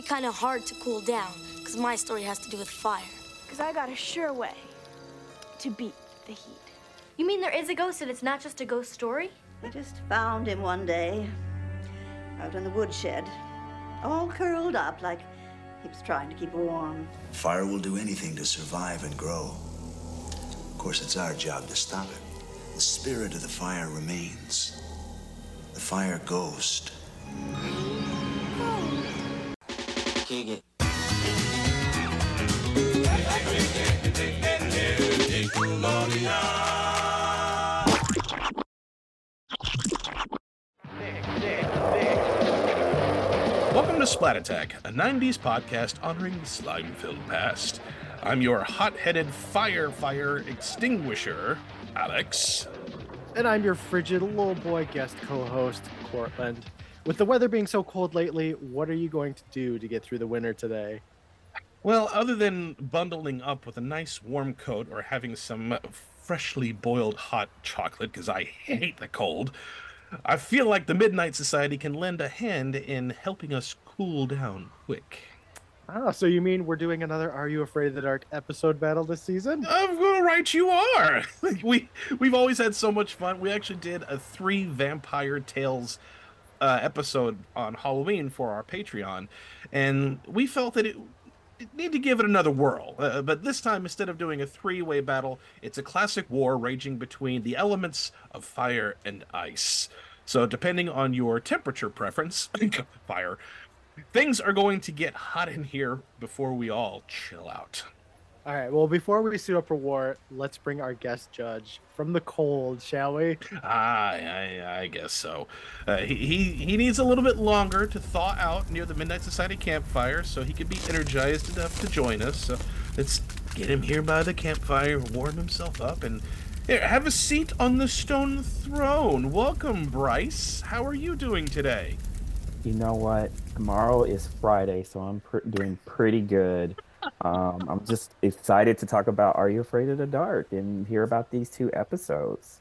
be kind of hard to cool down, because my story has to do with fire. Because I got a sure way to beat the heat. You mean there is a ghost and it's not just a ghost story? We just found him one day out in the woodshed, all curled up like he was trying to keep warm. Fire will do anything to survive and grow. Of course, it's our job to stop it. The spirit of the fire remains. The fire ghost. Kick it. Welcome to Splat Attack, a 90s podcast honoring the slime filled past. I'm your hot headed fire fire extinguisher, Alex. And I'm your frigid little boy guest co host, Courtland. With the weather being so cold lately, what are you going to do to get through the winter today? Well, other than bundling up with a nice warm coat or having some freshly boiled hot chocolate, because I hate the cold, I feel like the Midnight Society can lend a hand in helping us cool down quick. Ah, so you mean we're doing another Are You Afraid of the Dark episode battle this season? Of right you are. we we've always had so much fun. We actually did a three Vampire Tales uh, episode on Halloween for our Patreon, and we felt that it need to give it another whirl. Uh, but this time, instead of doing a three way battle, it's a classic war raging between the elements of fire and ice. So, depending on your temperature preference, fire, things are going to get hot in here before we all chill out. All right. Well, before we suit up for war, let's bring our guest judge from the cold, shall we? Ah, I, I guess so. Uh, he, he he needs a little bit longer to thaw out near the Midnight Society campfire, so he can be energized enough to join us. So let's get him here by the campfire, warm himself up, and here, have a seat on the stone throne. Welcome, Bryce. How are you doing today? You know what? Tomorrow is Friday, so I'm pr- doing pretty good. Um, I'm just excited to talk about Are You Afraid of the Dark and hear about these two episodes.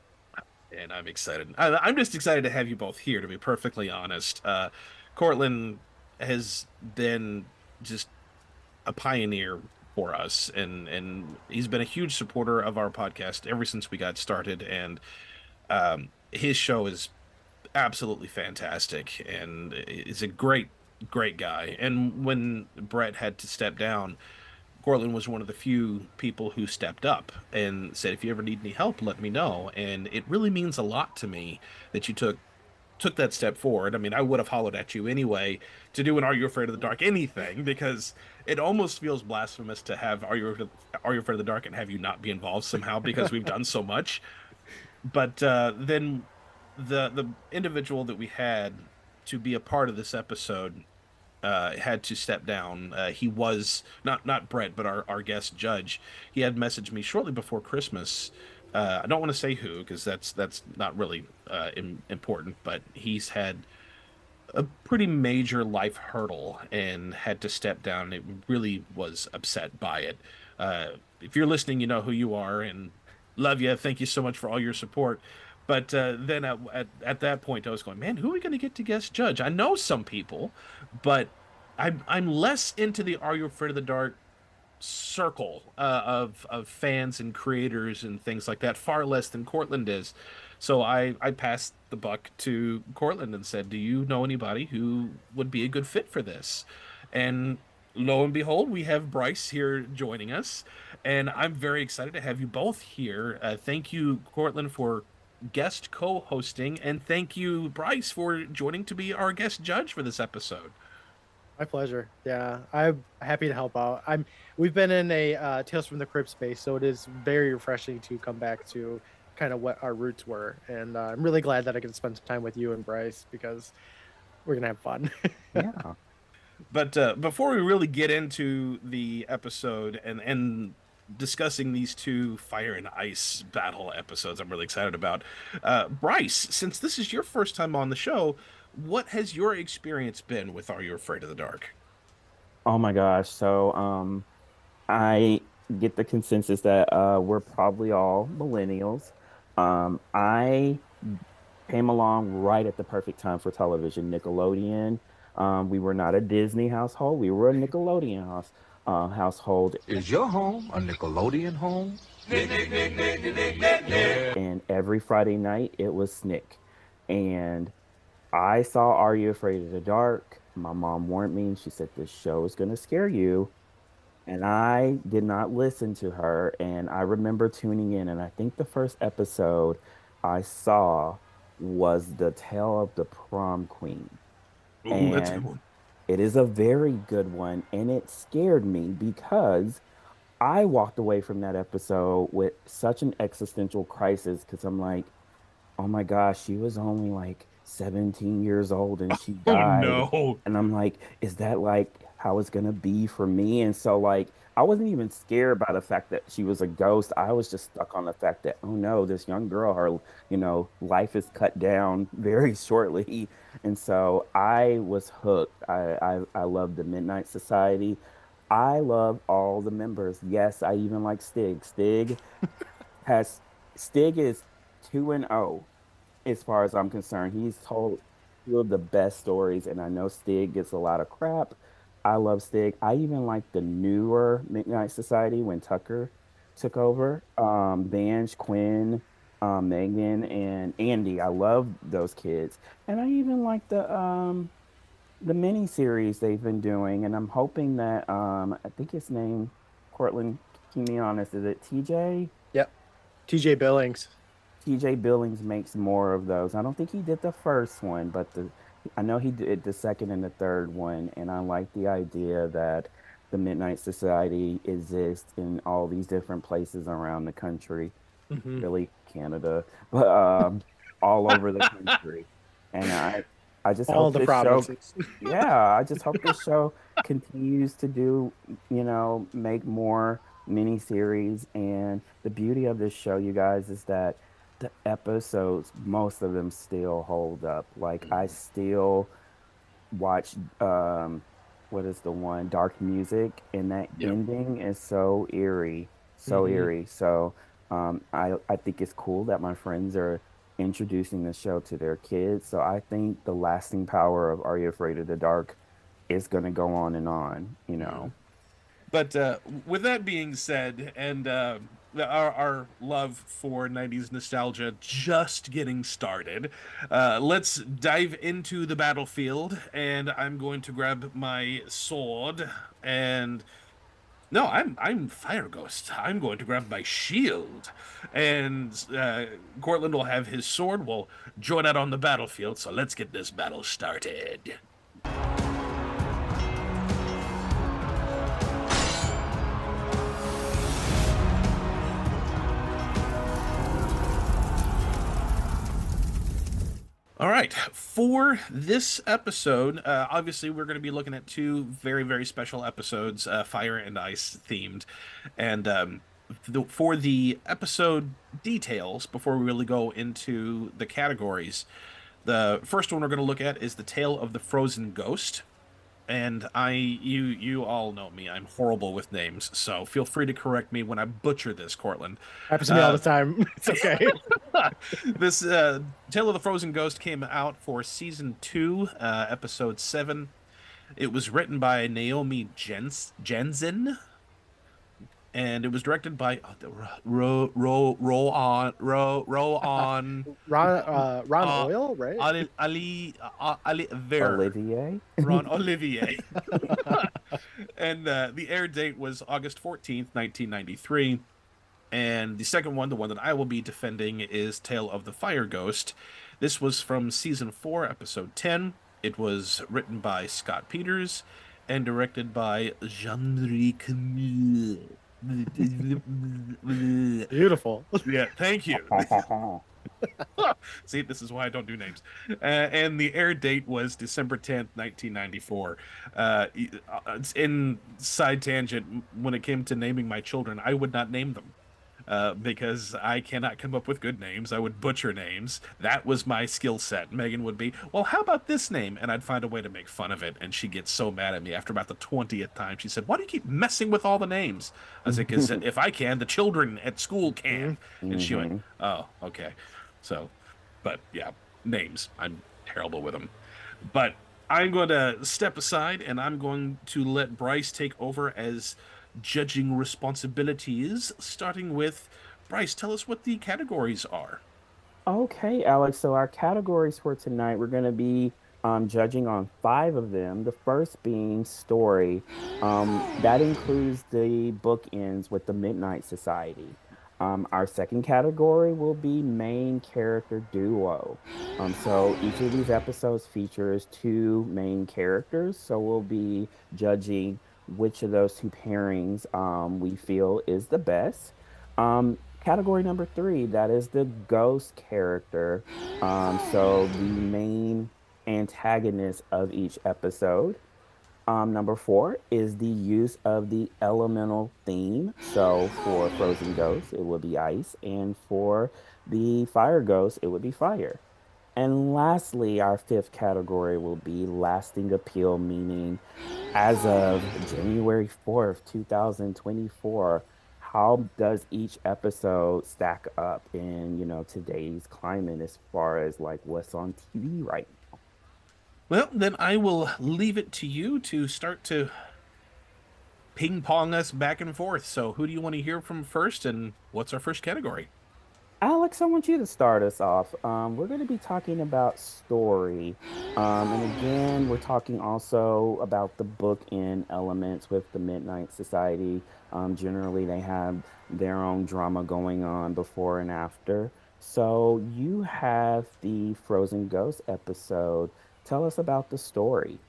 And I'm excited. I, am just excited to have you both here, to be perfectly honest. Uh, Courtland has been just a pioneer for us, and, and he's been a huge supporter of our podcast ever since we got started. And um, his show is absolutely fantastic and is a great great guy. And when Brett had to step down, Courtland was one of the few people who stepped up and said, "If you ever need any help, let me know." And it really means a lot to me that you took took that step forward. I mean, I would have hollered at you anyway to do an "Are You Afraid of the Dark" anything because it almost feels blasphemous to have "Are You Are You Afraid of the Dark" and have you not be involved somehow because we've done so much. But uh, then the the individual that we had to be a part of this episode uh, had to step down. Uh, he was not not Brett, but our, our guest judge. He had messaged me shortly before Christmas. Uh, I don't want to say who because that's that's not really uh, Im- important, but he's had a pretty major life hurdle and had to step down. It really was upset by it. Uh, if you're listening, you know who you are, and love you. Thank you so much for all your support. But uh, then at, at, at, that point, I was going, man, who are we going to get to guest judge? I know some people, but I'm I'm less into the Are You Afraid of the Dark circle uh, of of fans and creators and things like that. Far less than Courtland is. So I I passed the buck to Courtland and said, "Do you know anybody who would be a good fit for this?" And lo and behold, we have Bryce here joining us, and I'm very excited to have you both here. Uh, thank you, Courtland, for guest co-hosting, and thank you, Bryce, for joining to be our guest judge for this episode. My pleasure. Yeah, I'm happy to help out. I'm. We've been in a uh, Tales from the Crypt space, so it is very refreshing to come back to kind of what our roots were, and uh, I'm really glad that I can spend some time with you and Bryce because we're gonna have fun. yeah. But uh, before we really get into the episode and and discussing these two fire and ice battle episodes I'm really excited about. Uh, Bryce, since this is your first time on the show, what has your experience been with Are You Afraid of the Dark? Oh my gosh. So um, I get the consensus that uh, we're probably all millennials. Um, I came along right at the perfect time for television. Nickelodeon Um, we were not a Disney household. We were a Nickelodeon house, uh, household. Is your home a Nickelodeon home? And every Friday night it was Snick. And I saw Are You Afraid of the Dark? My mom warned me and she said, This show is going to scare you. And I did not listen to her. And I remember tuning in. And I think the first episode I saw was The Tale of the Prom Queen. Ooh, that's a good one. It is a very good one. And it scared me because I walked away from that episode with such an existential crisis because I'm like, oh my gosh, she was only like 17 years old and she Oh died. no. And I'm like, is that like how it's gonna be for me? And so like I wasn't even scared by the fact that she was a ghost. I was just stuck on the fact that, oh no, this young girl, her, you know, life is cut down very shortly. And so I was hooked. I I, I love the Midnight Society. I love all the members. Yes, I even like Stig. Stig has Stig is two and oh as far as I'm concerned. He's told two of the best stories, and I know Stig gets a lot of crap. I love Stig. I even like the newer Midnight Society when Tucker took over. Um, Banj, Quinn, um, Megan, and Andy. I love those kids, and I even like the um, the mini series they've been doing, and I'm hoping that um, I think his name, Courtland. Keep me honest. Is it TJ? Yep. TJ Billings. TJ Billings makes more of those. I don't think he did the first one, but the I know he did the second and the third one, and I like the idea that the Midnight Society exists in all these different places around the country, Mhm. really Canada, but um, all over the country. And I, I just All hope the this show yeah, I just hope this show continues to do, you know, make more miniseries. And the beauty of this show, you guys, is that the episodes, most of them still hold up. Like I still watch, um, what is the one, Dark Music, and that Yep. ending is so eerie, so Mhm. eerie. So um, I I think it's cool that my friends are introducing the show to their kids. So I think the lasting power of Are You Afraid of the Dark is going to go on and on, you know. But uh, with that being said, and uh, the- our, our love for 90s nostalgia just getting started, uh, let's dive into the battlefield. And I'm going to grab my sword and. No, I'm I'm Fire Ghost. I'm going to grab my shield, and uh, will have his sword. We'll join out on the battlefield. So let's get this battle started. All right, for this episode, uh, obviously we're going to be looking at two very, very special episodes, uh, fire and ice themed, and um, the, for the episode details, before we really go into the categories, the first one we're going to look at is the tale of the frozen ghost, and I, you, you all know me. I'm horrible with names, so feel free to correct me when I butcher this, Courtland. Happens to me all Uh, the time. It's okay. this uh, Tale of the Frozen Ghost came out for season two, uh, episode seven. It was written by Naomi Jens- Jensen, and it was directed by uh, the- Ro Ro Ro on Ro Ro on Ron uh, Ron Uh, Oil, right? Ali Ali uh, Ali Ver. Olivier. Ron Olivier. and uh, the air date was August 14th, 1993. And the second one, the one that I will be defending, is Tale of the Fire Ghost. This was from season 4, episode 10. It was written by Scott Peters and directed by Jean-Marie Camille. Beautiful. yeah, thank you. See, this is why I don't do names. Uh, and the air date was December 10th, 1994. Uh, uh, it's in side tangent, when it came to naming my children, I would not name them. Uh, because I cannot come up with good names. I would butcher names. That was my skill set. Megan would be, well, how about this name? And I'd find a way to make fun of it. And she gets so mad at me after about the 20th time. She said, why do you keep messing with all the names? I said, because if I can, the children at school can. And she went, oh, okay. So, but yeah, names. I'm terrible with them. But I'm going to step aside and I'm going to let Bryce take over as judging responsibilities, starting with Bryce. Tell us what the categories are. Okay, Alex. So our categories for tonight, we're going to be um, judging on five of them. The first being story. Um, that includes the bookends with the Midnight Society. Um, our second category will be main character duo. Um, so each of these episodes features two main characters. So we'll be judging which of those two pairings um, we feel is the best. Um, category number three, that is the ghost character. Um, so the main antagonist of each episode. Um, number four is the use of the elemental theme. So for Frozen Ghost, it would be ice, and for the Fire Ghost, it would be fire. And lastly, our fifth category will be lasting appeal, meaning as of January 4th, 2024, how does each episode stack up in, you know, today's climate as far as like what's on TV right now? Well, then I will leave it to you to start to ping pong us back and forth. So, who do you want to hear from first, and what's our first category? Alex, I want you to start us off. Um, we're going to be talking about story. Um, and again, we're talking also about the book in elements with the Midnight Society. Um, generally, they have their own drama going on before and after. So, you have the Frozen Ghost episode. Tell us about the story.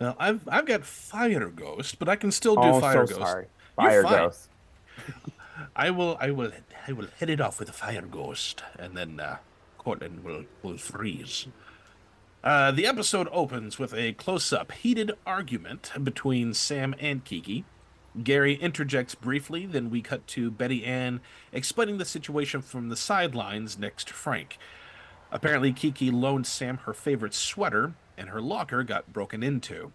Now, I've I've got Fire Ghost, but I can still do Oh, Fire so Ghost. sorry. Fire. Ghost. I will I will I will head it off with a Fire Ghost, and then uh, Cortland will will freeze. Uh, the episode opens with a close-up, heated argument between Sam and Kiki. Gary interjects briefly, then we cut to Betty Ann explaining the situation from the sidelines next to Frank. Apparently, Kiki loaned Sam her favorite sweater, and her locker got broken into.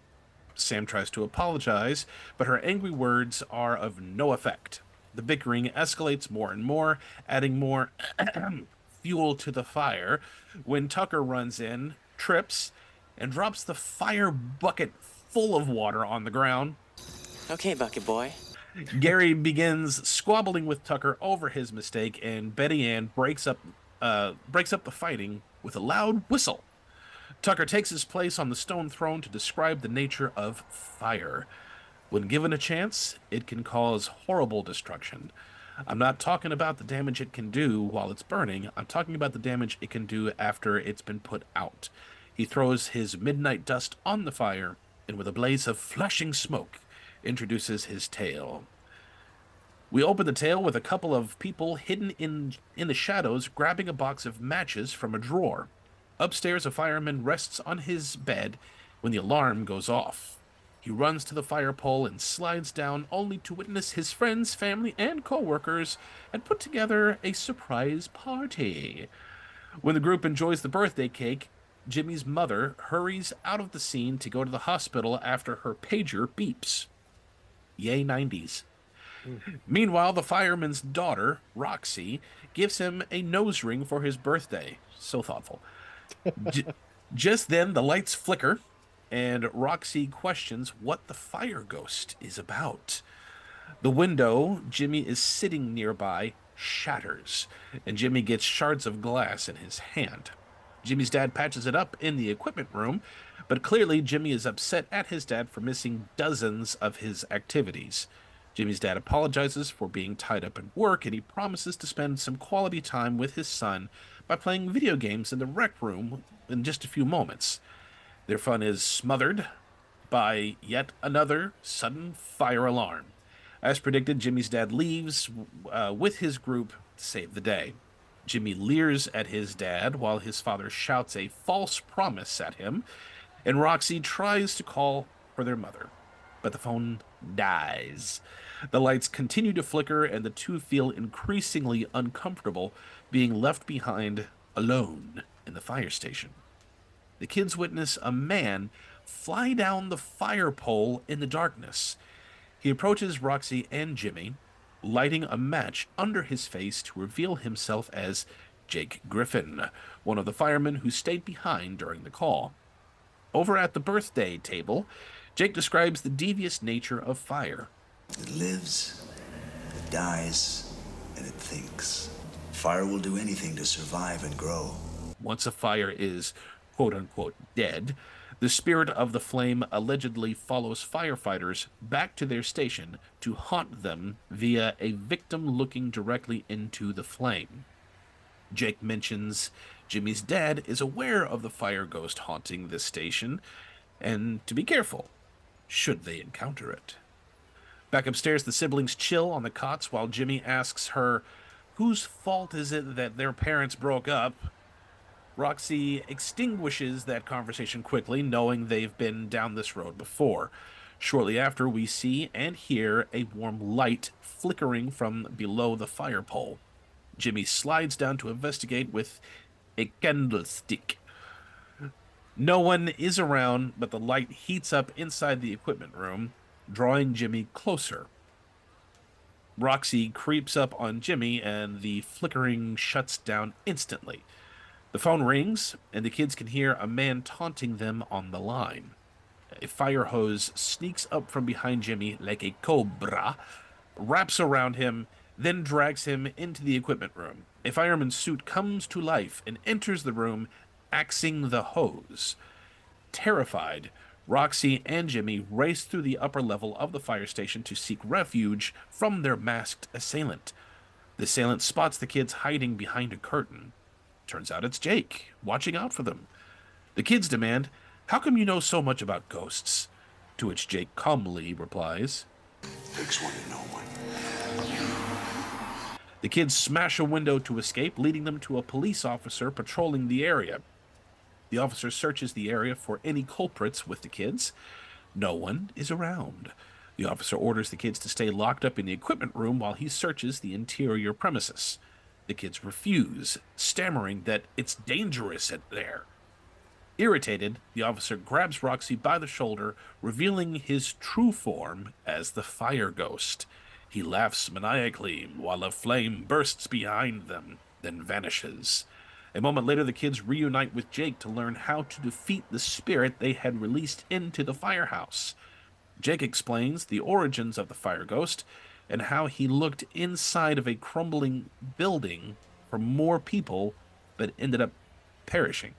Sam tries to apologize, but her angry words are of no effect. The bickering escalates more and more, adding more fuel to the fire when Tucker runs in, trips, and drops the fire bucket full of water on the ground. Okay, Bucket Boy. Gary begins squabbling with Tucker over his mistake, and Betty Ann breaks up uh, breaks up the fighting with a loud whistle. Tucker takes his place on the stone throne to describe the nature of fire. When given a chance, it can cause horrible destruction. I'm not talking about the damage it can do while it's burning, I'm talking about the damage it can do after it's been put out. He throws his midnight dust on the fire, and with a blaze of flashing smoke, introduces his tale. We open the tale with a couple of people hidden in in the shadows grabbing a box of matches from a drawer. Upstairs, a fireman rests on his bed when the alarm goes off. He runs to the fire pole and slides down only to witness his friends, family, and co-workers and put together a surprise party. When the group enjoys the birthday cake, Jimmy's mother hurries out of the scene to go to the hospital after her pager beeps. Yay 90s. Mm-hmm. Meanwhile, the fireman's daughter, Roxy, gives him a nose ring for his birthday. So thoughtful. J- just then, the lights flicker, and Roxy questions what the fire ghost is about. The window Jimmy is sitting nearby shatters, and Jimmy gets shards of glass in his hand. Jimmy's dad patches it up in the equipment room, but clearly Jimmy is upset at his dad for missing dozens of his activities. Jimmy's dad apologizes for being tied up in work and he promises to spend some quality time with his son by playing video games in the rec room in just a few moments. Their fun is smothered by yet another sudden fire alarm. As predicted, Jimmy's dad leaves uh, with his group to save the day. Jimmy leers at his dad while his father shouts a false promise at him, and Roxy tries to call for their mother, but the phone dies. The lights continue to flicker, and the two feel increasingly uncomfortable being left behind alone in the fire station. The kids witness a man fly down the fire pole in the darkness. He approaches Roxy and Jimmy, lighting a match under his face to reveal himself as Jake Griffin, one of the firemen who stayed behind during the call. Over at the birthday table, Jake describes the devious nature of fire. It lives, it dies, and it thinks. Fire will do anything to survive and grow. Once a fire is quote unquote dead, the spirit of the flame allegedly follows firefighters back to their station to haunt them via a victim looking directly into the flame. Jake mentions Jimmy's dad is aware of the fire ghost haunting this station and to be careful should they encounter it. Back upstairs, the siblings chill on the cots while Jimmy asks her, Whose fault is it that their parents broke up? Roxy extinguishes that conversation quickly, knowing they've been down this road before. Shortly after, we see and hear a warm light flickering from below the fire pole. Jimmy slides down to investigate with a candlestick. No one is around, but the light heats up inside the equipment room, drawing Jimmy closer. Roxy creeps up on Jimmy, and the flickering shuts down instantly. The phone rings, and the kids can hear a man taunting them on the line. A fire hose sneaks up from behind Jimmy like a cobra, wraps around him, then drags him into the equipment room. A fireman's suit comes to life and enters the room, axing the hose. Terrified, Roxy and Jimmy race through the upper level of the fire station to seek refuge from their masked assailant. The assailant spots the kids hiding behind a curtain. Turns out it's Jake, watching out for them. The kids demand, How come you know so much about ghosts? To which Jake calmly replies, Takes one to know one. The kids smash a window to escape, leading them to a police officer patrolling the area. The officer searches the area for any culprits with the kids. No one is around. The officer orders the kids to stay locked up in the equipment room while he searches the interior premises. The kids refuse, stammering that it's dangerous in there. Irritated, the officer grabs Roxy by the shoulder, revealing his true form as the fire ghost. He laughs maniacally while a flame bursts behind them, then vanishes. A moment later, the kids reunite with Jake to learn how to defeat the spirit they had released into the firehouse. Jake explains the origins of the fire ghost and how he looked inside of a crumbling building for more people but ended up perishing.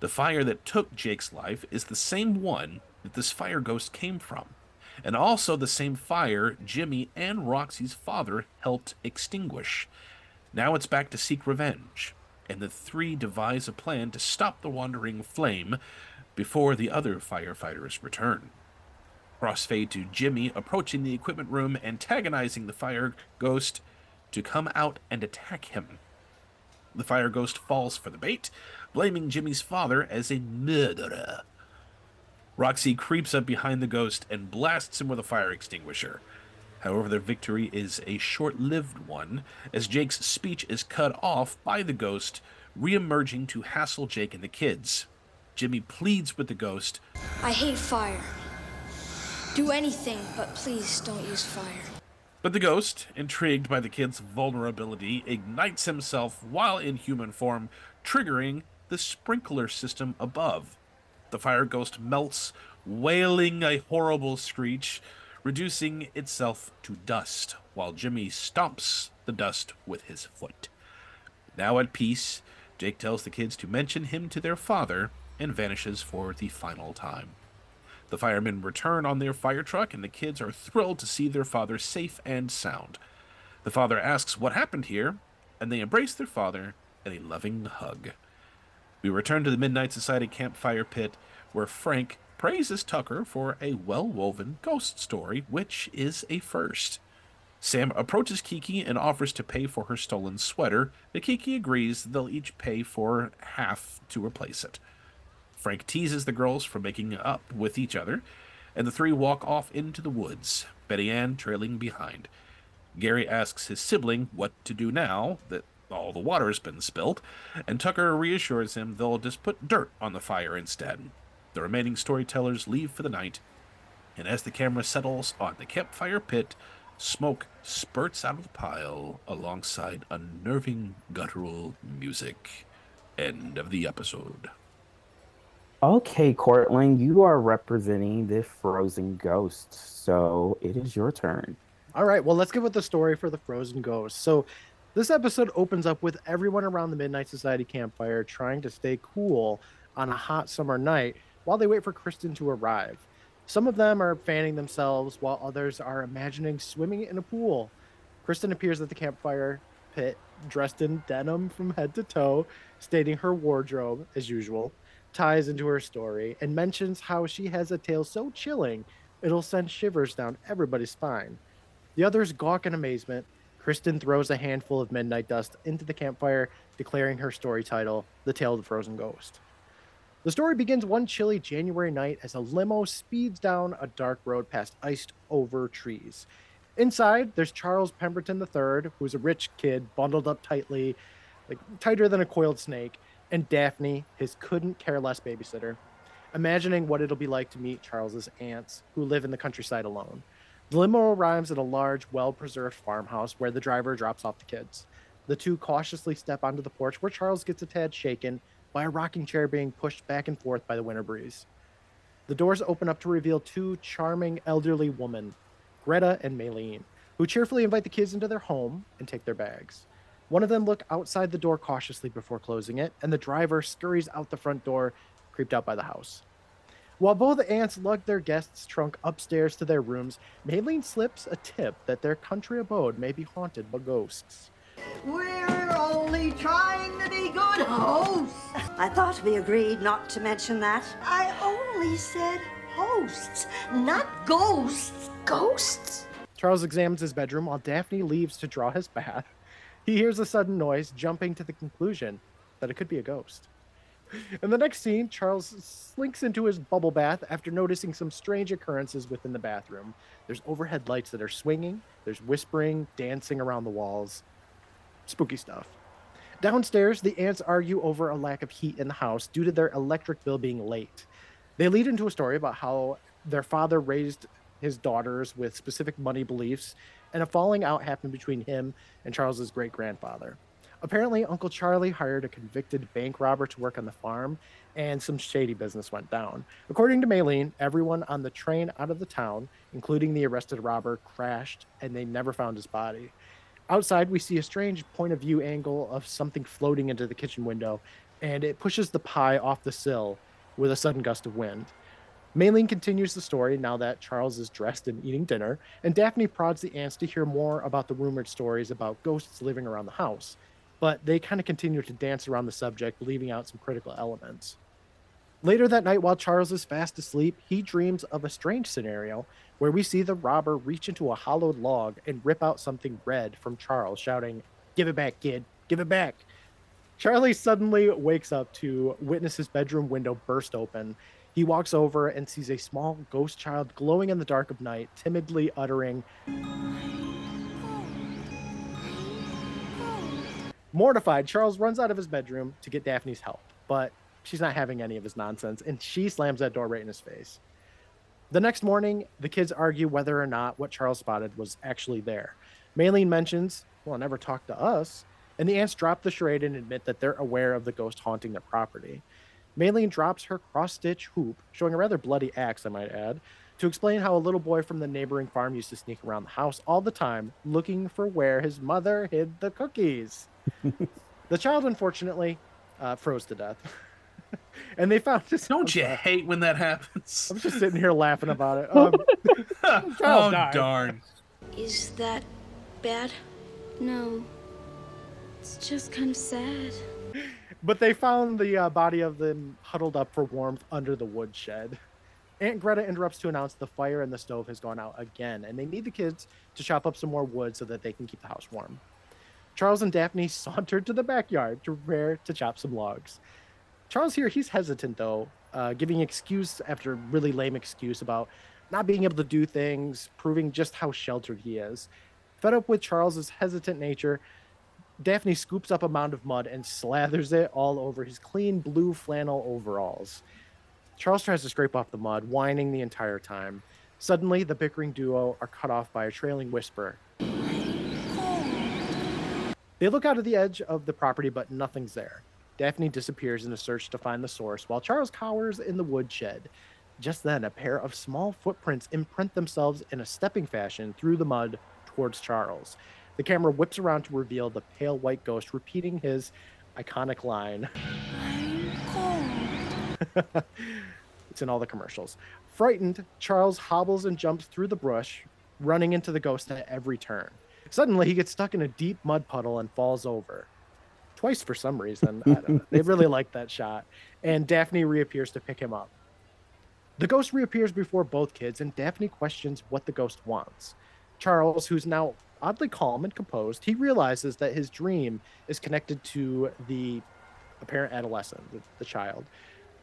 The fire that took Jake's life is the same one that this fire ghost came from, and also the same fire Jimmy and Roxy's father helped extinguish. Now it's back to seek revenge, and the three devise a plan to stop the wandering flame before the other firefighters return. Crossfade to Jimmy approaching the equipment room, antagonizing the fire ghost to come out and attack him. The fire ghost falls for the bait, blaming Jimmy's father as a murderer. Roxy creeps up behind the ghost and blasts him with a fire extinguisher. However, their victory is a short lived one, as Jake's speech is cut off by the ghost, re-emerging to hassle Jake and the kids. Jimmy pleads with the ghost I hate fire. Do anything, but please don't use fire. But the ghost, intrigued by the kid's vulnerability, ignites himself while in human form, triggering the sprinkler system above. The fire ghost melts, wailing a horrible screech, reducing itself to dust, while Jimmy stomps the dust with his foot. Now at peace, Jake tells the kids to mention him to their father and vanishes for the final time. The firemen return on their fire truck, and the kids are thrilled to see their father safe and sound. The father asks what happened here, and they embrace their father in a loving hug. We return to the Midnight Society campfire pit, where Frank praises Tucker for a well woven ghost story, which is a first. Sam approaches Kiki and offers to pay for her stolen sweater, but Kiki agrees they'll each pay for half to replace it. Frank teases the girls for making up with each other, and the three walk off into the woods, Betty Ann trailing behind. Gary asks his sibling what to do now that all the water's been spilt, and Tucker reassures him they'll just put dirt on the fire instead. The remaining storytellers leave for the night, and as the camera settles on the campfire pit, smoke spurts out of the pile alongside unnerving guttural music. End of the episode. Okay, Courtland, you are representing the frozen ghost, so it is your turn. All right, well, let's get with the story for the Frozen Ghost. So, this episode opens up with everyone around the Midnight Society campfire trying to stay cool on a hot summer night while they wait for Kristen to arrive. Some of them are fanning themselves, while others are imagining swimming in a pool. Kristen appears at the campfire pit, dressed in denim from head to toe, stating her wardrobe, as usual, ties into her story, and mentions how she has a tale so chilling it'll send shivers down everybody's spine. The others gawk in amazement. Kristen throws a handful of midnight dust into the campfire, declaring her story title, The Tale of the Frozen Ghost. The story begins one chilly January night as a limo speeds down a dark road past iced over trees. Inside, there's Charles Pemberton III, who's a rich kid bundled up tightly, like tighter than a coiled snake, and Daphne, his couldn't care less babysitter, imagining what it'll be like to meet Charles's aunts, who live in the countryside alone. The limo arrives at a large, well preserved farmhouse where the driver drops off the kids. The two cautiously step onto the porch where Charles gets a tad shaken by a rocking chair being pushed back and forth by the winter breeze. The doors open up to reveal two charming elderly women, Greta and Maylene, who cheerfully invite the kids into their home and take their bags. One of them look outside the door cautiously before closing it, and the driver scurries out the front door, creeped out by the house. While both aunts lug their guests' trunk upstairs to their rooms, Maylene slips a tip that their country abode may be haunted by ghosts. We're only trying to be good hosts. I thought we agreed not to mention that. I only said hosts, not ghosts. Ghosts? Charles examines his bedroom while Daphne leaves to draw his bath. He hears a sudden noise, jumping to the conclusion that it could be a ghost. In the next scene, Charles slinks into his bubble bath after noticing some strange occurrences within the bathroom. There's overhead lights that are swinging, there's whispering, dancing around the walls. Spooky stuff. Downstairs, the aunts argue over a lack of heat in the house due to their electric bill being late. They lead into a story about how their father raised his daughters with specific money beliefs, and a falling out happened between him and Charles's great grandfather. Apparently, Uncle Charlie hired a convicted bank robber to work on the farm, and some shady business went down. According to Maylene, everyone on the train out of the town, including the arrested robber, crashed, and they never found his body. Outside, we see a strange point of view angle of something floating into the kitchen window, and it pushes the pie off the sill with a sudden gust of wind. Maylene continues the story now that Charles is dressed and eating dinner, and Daphne prods the aunts to hear more about the rumored stories about ghosts living around the house but they kind of continue to dance around the subject, leaving out some critical elements. Later that night, while Charles is fast asleep, he dreams of a strange scenario where we see the robber reach into a hollowed log and rip out something red from Charles, shouting, Give it back, kid, give it back. Charlie suddenly wakes up to witness his bedroom window burst open. He walks over and sees a small ghost child glowing in the dark of night, timidly uttering, Mortified, Charles runs out of his bedroom to get Daphne's help, but she's not having any of his nonsense, and she slams that door right in his face. The next morning, the kids argue whether or not what Charles spotted was actually there. Maylene mentions, Well, never talk to us. And the aunts drop the charade and admit that they're aware of the ghost haunting their property. Maylene drops her cross stitch hoop, showing a rather bloody axe, I might add, to explain how a little boy from the neighboring farm used to sneak around the house all the time looking for where his mother hid the cookies. the child, unfortunately, uh, froze to death. and they found this. Don't you hate when that happens? I'm just sitting here laughing about it. Um, oh, died. darn. Is that bad? No. It's just kind of sad. But they found the uh, body of them huddled up for warmth under the woodshed. Aunt Greta interrupts to announce the fire in the stove has gone out again, and they need the kids to chop up some more wood so that they can keep the house warm. Charles and Daphne sauntered to the backyard to prepare to chop some logs. Charles here, he's hesitant though, uh, giving excuse after really lame excuse about not being able to do things, proving just how sheltered he is. Fed up with Charles's hesitant nature, Daphne scoops up a mound of mud and slathers it all over his clean blue flannel overalls. Charles tries to scrape off the mud, whining the entire time. Suddenly, the bickering duo are cut off by a trailing whisper. They look out of the edge of the property, but nothing's there. Daphne disappears in a search to find the source, while Charles cowers in the woodshed. Just then, a pair of small footprints imprint themselves in a stepping fashion through the mud towards Charles. The camera whips around to reveal the pale white ghost repeating his iconic line. it's in all the commercials. Frightened, Charles hobbles and jumps through the brush, running into the ghost at every turn. Suddenly, he gets stuck in a deep mud puddle and falls over. Twice for some reason. They really like that shot. And Daphne reappears to pick him up. The ghost reappears before both kids, and Daphne questions what the ghost wants. Charles, who's now oddly calm and composed, he realizes that his dream is connected to the apparent adolescent, the, the child.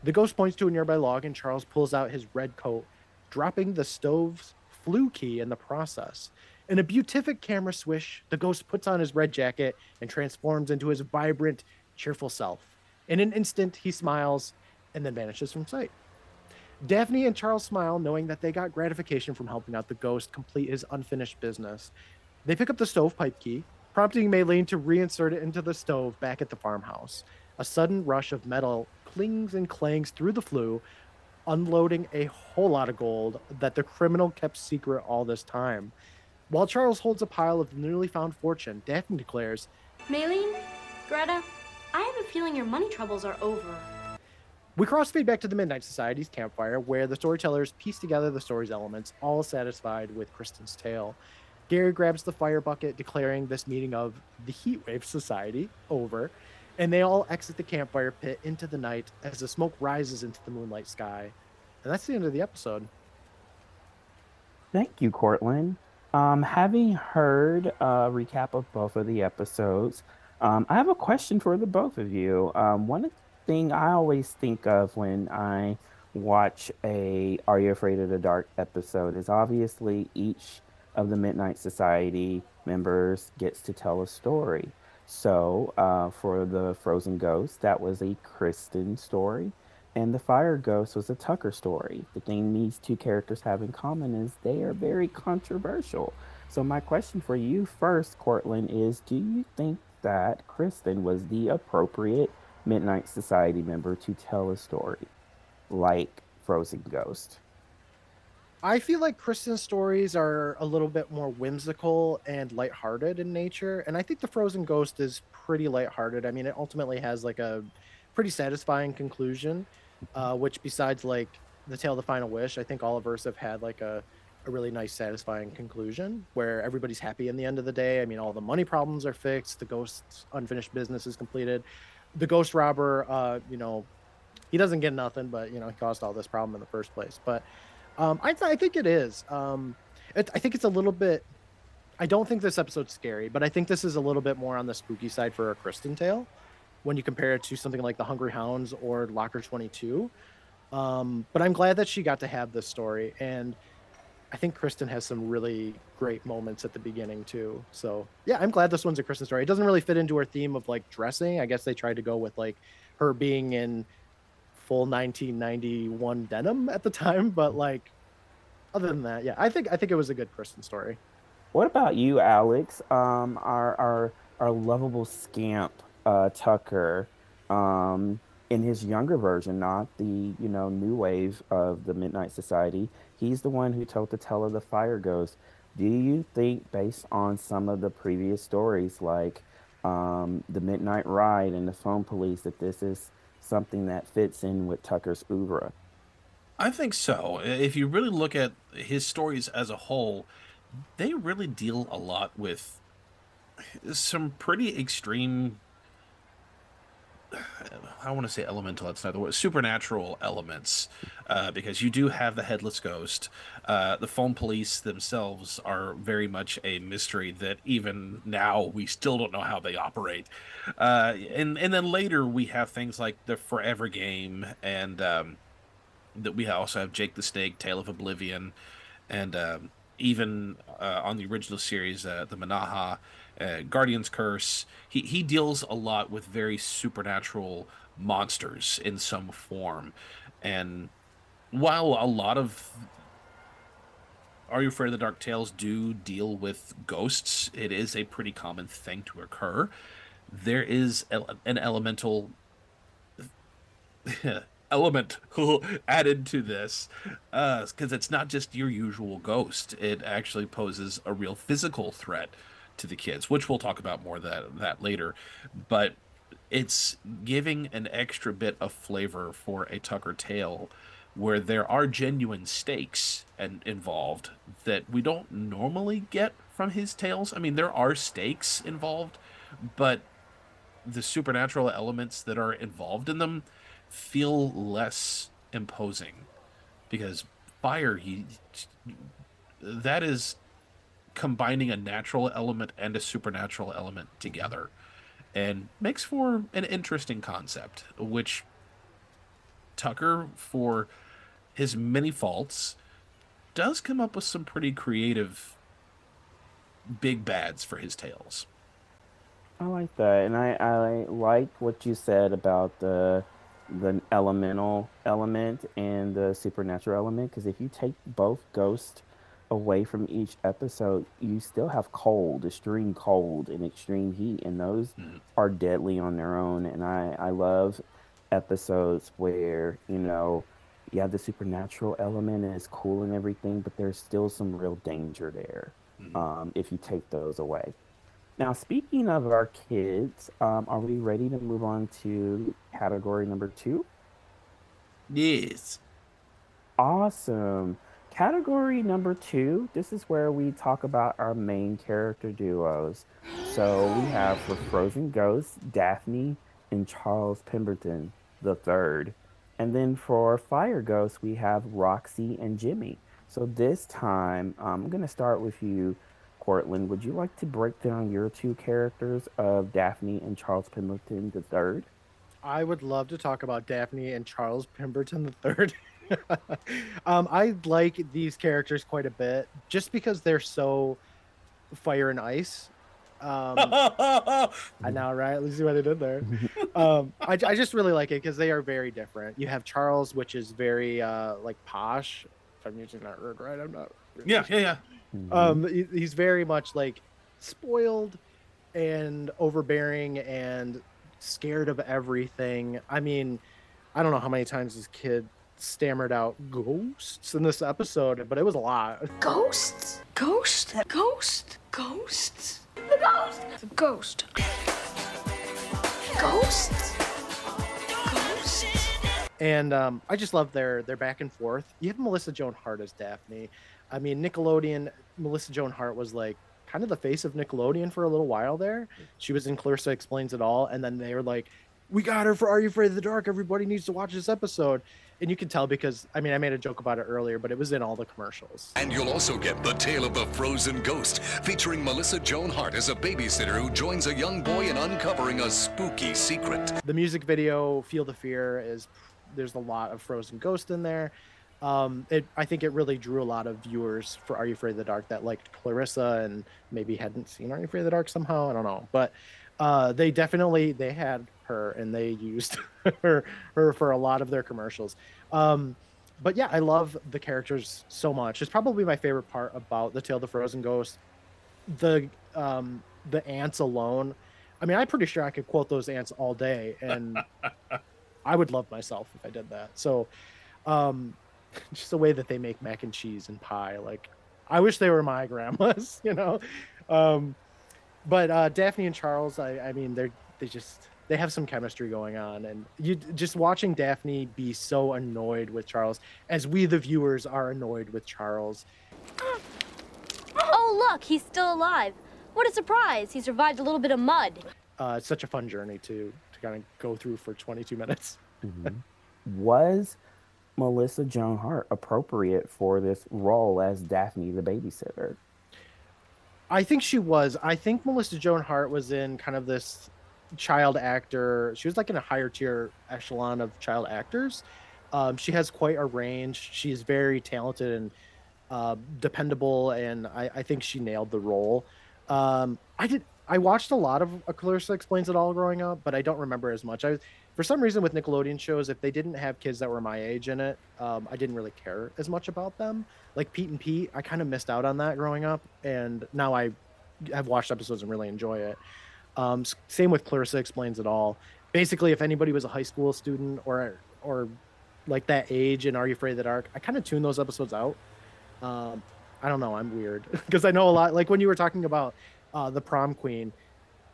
The ghost points to a nearby log, and Charles pulls out his red coat, dropping the stove's flue key in the process. In a beatific camera swish, the ghost puts on his red jacket and transforms into his vibrant, cheerful self. In an instant, he smiles and then vanishes from sight. Daphne and Charles smile, knowing that they got gratification from helping out the ghost complete his unfinished business. They pick up the stovepipe key, prompting Maylene to reinsert it into the stove back at the farmhouse. A sudden rush of metal clings and clangs through the flue, unloading a whole lot of gold that the criminal kept secret all this time. While Charles holds a pile of the newly found fortune, Daphne declares, Maylene, Greta, I have a feeling your money troubles are over. We crossfade back to the Midnight Society's campfire, where the storytellers piece together the story's elements, all satisfied with Kristen's tale. Gary grabs the fire bucket, declaring this meeting of the Heatwave Society over, and they all exit the campfire pit into the night as the smoke rises into the moonlight sky. And that's the end of the episode. Thank you, Courtland. Um, having heard a recap of both of the episodes, um, I have a question for the both of you. Um, one thing I always think of when I watch a Are You Afraid of the Dark episode is obviously each of the Midnight Society members gets to tell a story. So uh, for the Frozen Ghost, that was a Kristen story. And the Fire Ghost was a Tucker story. The thing these two characters have in common is they are very controversial. So, my question for you first, Courtland, is do you think that Kristen was the appropriate Midnight Society member to tell a story like Frozen Ghost? I feel like Kristen's stories are a little bit more whimsical and lighthearted in nature, and I think the Frozen Ghost is pretty lighthearted. I mean, it ultimately has like a pretty satisfying conclusion, uh, which besides like the Tale of the Final Wish, I think all of us have had like a, a really nice, satisfying conclusion where everybody's happy in the end of the day. I mean, all the money problems are fixed, the ghost's unfinished business is completed, the ghost robber, uh, you know, he doesn't get nothing, but you know, he caused all this problem in the first place. But um, I, th- I think it is. Um, it, I think it's a little bit. I don't think this episode's scary, but I think this is a little bit more on the spooky side for a Kristen tale when you compare it to something like The Hungry Hounds or Locker 22. Um, but I'm glad that she got to have this story. And I think Kristen has some really great moments at the beginning, too. So, yeah, I'm glad this one's a Kristen story. It doesn't really fit into her theme of like dressing. I guess they tried to go with like her being in full 1991 denim at the time, but like other than that, yeah, I think I think it was a good Kristen story. What about you, Alex? Um, our our our lovable scamp uh, Tucker, um, in his younger version, not the you know new wave of the Midnight Society. He's the one who told the tale of the Fire Ghost. Do you think, based on some of the previous stories, like um, the Midnight Ride and the Phone Police, that this is something that fits in with Tucker's oeuvre. I think so. If you really look at his stories as a whole, they really deal a lot with some pretty extreme I want to say elemental. That's not the word. Supernatural elements, uh, because you do have the headless ghost. Uh, the phone police themselves are very much a mystery that even now we still don't know how they operate. Uh, and and then later we have things like the Forever Game, and um, that we also have Jake the Snake, Tale of Oblivion, and um, even uh, on the original series, uh, the Manaha uh, Guardian's Curse. He he deals a lot with very supernatural monsters in some form, and while a lot of Are You Afraid of the Dark Tales do deal with ghosts, it is a pretty common thing to occur. There is an elemental element added to this because it's not just your usual ghost it actually poses a real physical threat to the kids which we'll talk about more that that later. But it's giving an extra bit of flavor for a tucker tale where there are genuine stakes and involved that we don't normally get from his tales i mean there are stakes involved but the supernatural elements that are involved in them feel less imposing because fire he that is combining a natural element and a supernatural element together and makes for an interesting concept which tucker for his many faults does come up with some pretty creative big bads for his tales I like that, and I, I like what you said about the the elemental element and the supernatural element. Because if you take both ghosts away from each episode, you still have cold, extreme cold, and extreme heat, and those Mhm. are deadly on their own. And I I love episodes where you know you have the supernatural element and it's cool and everything, but there's still some real danger there Mhm. um, if you take those away. Now, speaking of our kids, um, are we ready to move on to category number two? yes Awesome. Category number two, this is where we talk about our main character duos. So we have for Frozen Ghosts, Daphne and Charles Pemberton the third. And then for Fire Ghosts, we have Roxy and Jimmy. So this time, I'm going to start with you, Courtland. Would you like to break down your two characters of Daphne and Charles Pemberton the third? I would love to talk about Daphne and Charles Pemberton III. um, I like these characters quite a bit just because they're so fire and ice. Um, I know, right? Let's see what they did there. Um, I, I just really like it because they are very different. You have Charles, which is very uh, like posh. If I'm using that word right, I'm not. really yeah yeah yeah um he- he's very much like spoiled and overbearing and scared of everything i mean i don't know how many times this kid stammered out ghosts in this episode but it was a lot Ghosts? Ghost? Ghost? Ghosts? The ghost! The ghost. Ghosts? Ghosts? and um, I just love their their back and forth. You have Melissa Joan Hart as Daphne. I mean, Nickelodeon. Melissa Joan Hart was like kind of the face of Nickelodeon for a little while there. She was in Clarissa Explains It All, and then they were like, "We got her for Are You Afraid of the Dark? Everybody needs to watch this episode." And you can tell because I mean, I made a joke about it earlier, but it was in all the commercials. And you'll also get The Tale of the Frozen Ghost, featuring Melissa Joan Hart as a babysitter who joins a young boy in uncovering a spooky secret. the music video feel the fear is there's a lot of frozen ghost in there um it i think it really drew a lot of viewers for are you afraid of the dark that liked clarissa and maybe hadn't seen are you afraid of the dark somehow i don't know but uh they definitely they had her and they used her her for a lot of their commercials. Um but yeah i love the characters so much. It's probably my favorite part about the tale of the frozen ghost. The um the aunts alone. I mean i'm pretty sure i could quote those aunts all day and i would love myself if i did that. So um just the way that they make mac and cheese and pie like i wish they were my grandmas you know? Um but uh daphne and charles i i mean they're they just they have some chemistry going on and you just watching daphne be so annoyed with charles as we the viewers are annoyed with charles Oh, look, he's still alive. What a surprise. He survived a little bit of mud. uh it's such a fun journey to to kind of go through for 22 minutes Was Melissa Joan Hart appropriate for this role as Daphne the babysitter? I think she was. I think Melissa Joan Hart was in kind of this child actor. She was like in a higher tier echelon of child actors. Um, she has quite a range. She's very talented and uh, dependable, and I, I think she nailed the role. Um, I did. I watched a lot of Clarissa Explains It All growing up, but I don't remember as much. I, for some reason, with Nickelodeon shows, if they didn't have kids that were my age in it, um, I didn't really care as much about them. Like Pete and Pete, I kind of missed out on that growing up, and now I have watched episodes and really enjoy it. Um, same with Clarissa Explains It All. Basically, if anybody was a high school student or or like that age in Are You Afraid of the Dark, I kind of tune those episodes out. Um, I don't know, I'm weird because I know a lot. Like when you were talking about uh, the prom queen,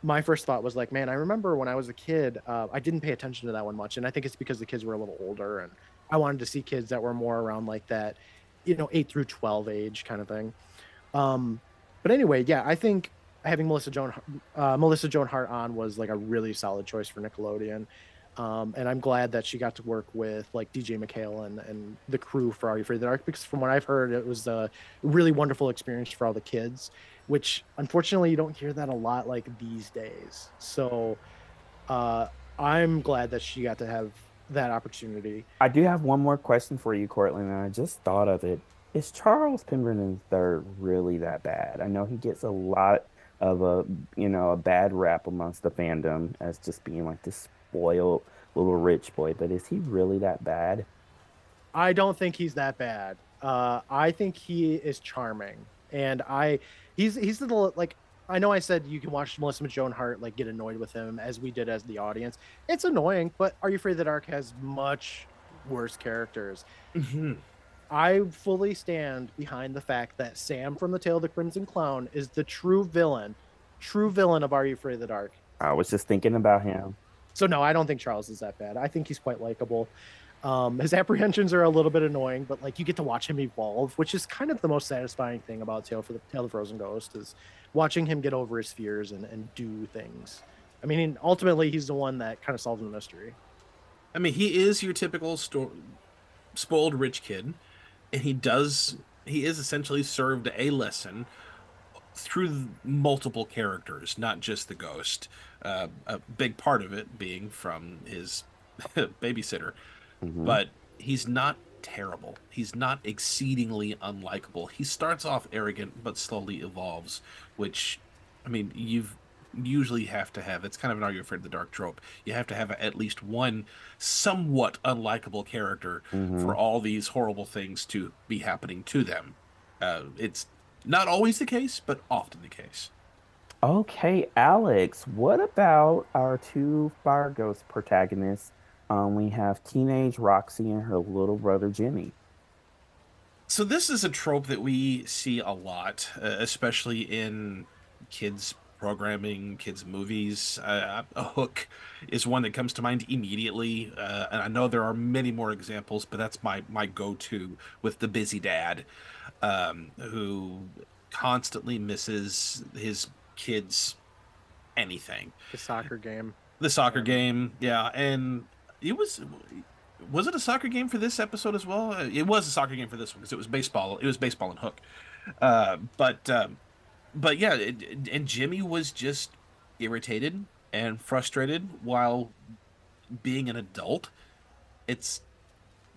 my first thought was like, man, I remember when I was a kid, uh, I didn't pay attention to that one much, and I think it's because the kids were a little older, and I wanted to see kids that were more around like that, you know, eight through twelve age kind of thing. Um, but anyway, yeah, I think having Melissa Joan uh, Melissa Joan Hart on was like a really solid choice for Nickelodeon. Um, and I'm glad that she got to work with like DJ MacHale and, and the crew for Are You Afraid of the Dark because from what I've heard, it was a really wonderful experience for all the kids, which unfortunately you don't hear that a lot like these days. So uh, I'm glad that she got to have that opportunity. I do have one more question for you, Courtland, and I just thought of it. Is Charles Pemberton third really that bad? I know he gets a lot of a you know a bad rap amongst the fandom as just being like this spoiled little rich boy, but is he really that bad? I don't think he's that bad. Uh, I think he is charming, and I he's he's the like I know I said you can watch Melissa Joan Hart like get annoyed with him as we did as the audience. It's annoying, but Are You Afraid of the Dark has much worse characters. Mm-hmm. I fully stand behind the fact that Sam from the Tale of the Crimson Clown is the true villain, true villain of Are You Afraid of the Dark. I was just thinking about him. So no, I don't think Charles is that bad. I think he's quite likable. Um, his apprehensions are a little bit annoying, but like you get to watch him evolve, which is kind of the most satisfying thing about Tale for the Tale of Frozen Ghost is watching him get over his fears and, and do things. I mean, ultimately, he's the one that kind of solves the mystery. I mean, he is your typical sto- spoiled rich kid, and he does he is essentially served a lesson through multiple characters, not just the ghost. Uh, a big part of it being from his babysitter, Mhm. but he's not terrible. He's not exceedingly unlikable. He starts off arrogant, but slowly evolves. Which, I mean, you've usually have to have. It's kind of an Afraid of the Dark trope. You have to have at least one somewhat unlikable character Mhm. for all these horrible things to be happening to them. Uh, it's not always the case, but often the case. Okay, Alex, what about our two Fire Ghost protagonists? Um, we have teenage Roxy and her little brother Jimmy. So this is a trope that we see a lot, uh, especially in kids programming, kids movies. Uh, a hook is one that comes to mind immediately, uh, and I know there are many more examples, but that's my my go-to with the busy dad, um, who constantly misses his kids anything. The soccer game. The soccer game, yeah, and it was was it a soccer game for this episode as well? It was a soccer game for this one because it was baseball. It was baseball and hook, uh, but um, but yeah, it, and Jimmy was just irritated and frustrated while being an adult. It's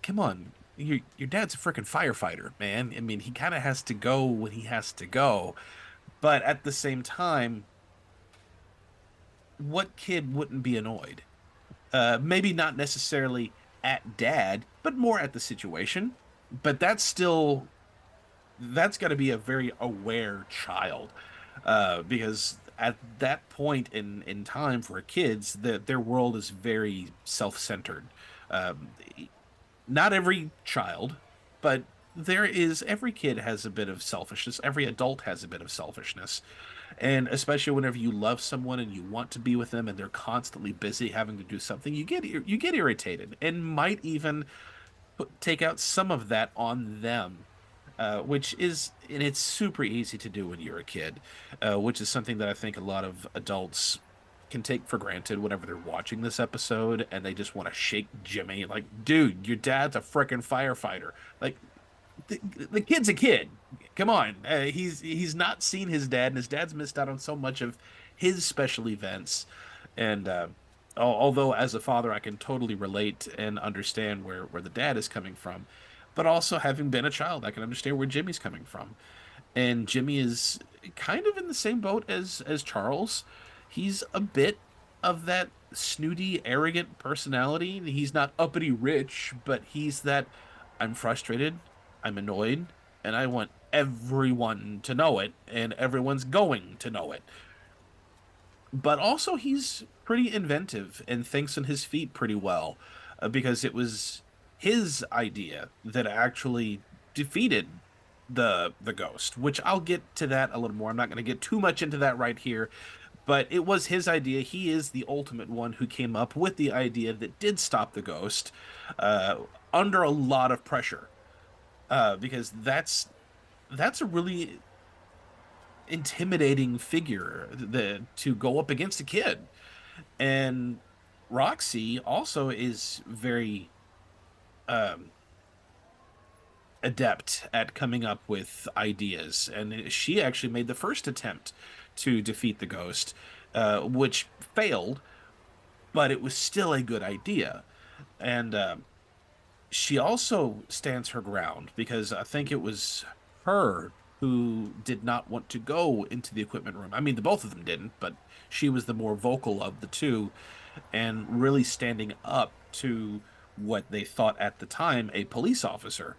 come on, your your dad's a freaking firefighter, man. I mean, he kind of has to go when he has to go, but at the same time, what kid wouldn't be annoyed? Uh, maybe not necessarily at dad, but more at the situation. But that's still that's got to be a very aware child, uh, because at that point in in time for kids, that their world is very self centered. Um, not every child, but there is every kid has a bit of selfishness. Every adult has a bit of selfishness. And especially whenever you love someone and you want to be with them and they're constantly busy having to do something, you get you get irritated and might even take out some of that on them. Uh, which is and it's super easy to do when you're a kid, uh, which is something that I think a lot of adults can take for granted whenever they're watching this episode and they just want to shake Jimmy like, dude, your dad's a freaking firefighter. Like, the, the kid's a kid. Come on, uh, he's he's not seen his dad, and his dad's missed out on so much of his special events. And uh, although as a father, I can totally relate and understand where where the dad is coming from, but also having been a child, I can understand where Jimmy's coming from. And Jimmy is kind of in the same boat as as Charles. He's a bit of that snooty, arrogant personality. He's not uppity rich, but he's that I'm frustrated, I'm annoyed, and I want everyone to know it, and everyone's going to know it. But also, he's pretty inventive and thinks on his feet pretty well. uh, because it was his idea that actually defeated the the ghost which i'll get to that a little more. I'm not going to get too much into that right here but it was his idea. He is the ultimate one who came up with the idea that did stop the ghost uh, under a lot of pressure uh, because that's that's a really intimidating figure the, to go up against a kid. And roxy also is very um, adept at coming up with ideas, and she actually made the first attempt to defeat the ghost, uh, which failed, but it was still a good idea. And uh, she also stands her ground because I think it was her who did not want to go into the equipment room. I mean, the both of them didn't, but she was the more vocal of the two and really standing up to what they thought at the time a police officer.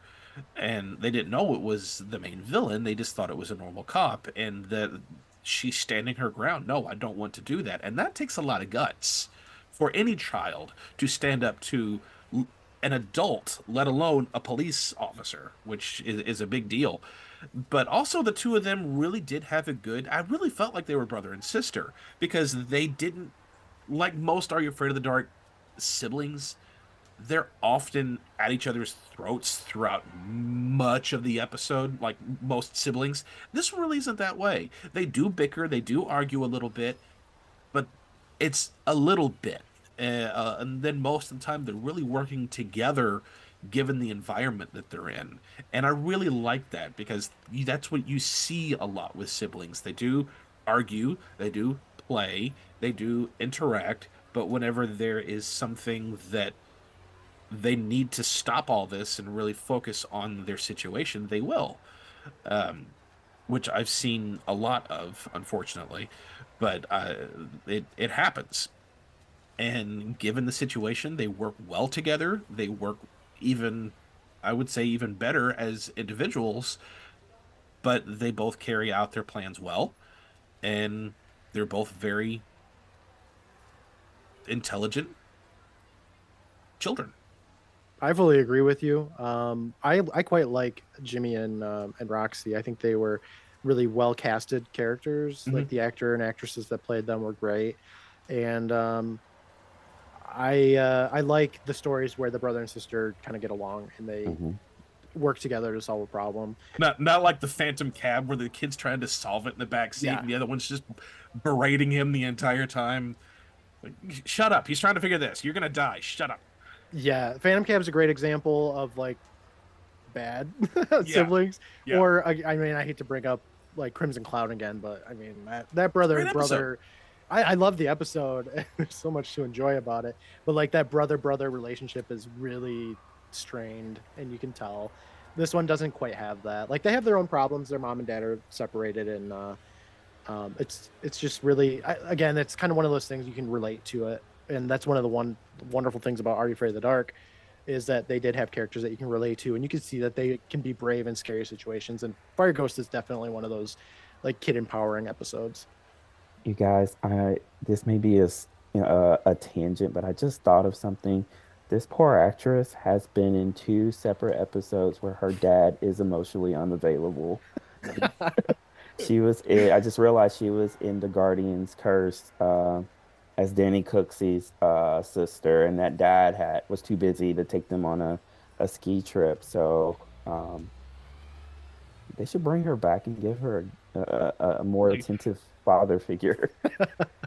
And they didn't know it was the main villain they just thought it was a normal cop and that she's standing her ground. No i don't want to do that. And that takes a lot of guts for any child to stand up to an adult let alone a police officer which is, is a big deal. But also the two of them really did have a good i really felt like they were brother and sister because they didn't like most are you afraid of the dark siblings they're often at each other's throats throughout much of the episode, like most siblings. This really isn't that way. They do bicker, they do argue a little bit, but it's a little bit. Uh, uh, and then most of the time, they're really working together given the environment that they're in. And I really like that because that's what you see a lot with siblings. They do argue, they do play, they do interact, but whenever there is something that they need to stop all this and really focus on their situation, they will. Um, which I've seen a lot of, unfortunately, but uh, it it happens. And given the situation, they work well together. They work even, I would say, even better as individuals. But they both carry out their plans well, and they're both very intelligent children. I fully agree with you. Um, I I quite like Jimmy and um, and Roxy. I think they were really well casted characters. Mm-hmm. Like the actor and actresses that played them were great, and um, I uh, I like the stories where the brother and sister kind of get along and they Mm-hmm. work together to solve a problem. Not not like the Phantom Cab where the kid's trying to solve it in the back seat Yeah. and the other one's just berating him the entire time. Like, Shut up! He's trying to figure this. You're gonna die. Shut up. Yeah, Phantom cab is a great example of like bad siblings. Yeah. Or I, I mean, I hate to bring up like Crimson Clown again, but I mean that that brother Great episode. brother. I, I love the episode. There's so much to enjoy about it, but like that brother brother relationship is really strained, and you can tell. This one doesn't quite have that. Like they have their own problems. Their mom and dad are separated, and uh, um, it's it's just really I, again, it's kind of one of those things you can relate to it, and that's one of the one wonderful things about Are You Afraid of the Dark is that they did have characters that you can relate to, and you can see that they can be brave in scary situations. And Fire Ghost is definitely one of those like kid empowering episodes. You guys, I this may be a, s- you know, a, a tangent, but I just thought of something. This poor actress has been in two separate episodes where her dad is emotionally unavailable. she was. In, I just realized she was in the Guardians Curse uh, as Danny Cooksey's uh, sister, and that dad had was too busy to take them on a, a ski trip. So um, they should bring her back and give her a, a, a more attentive father figure.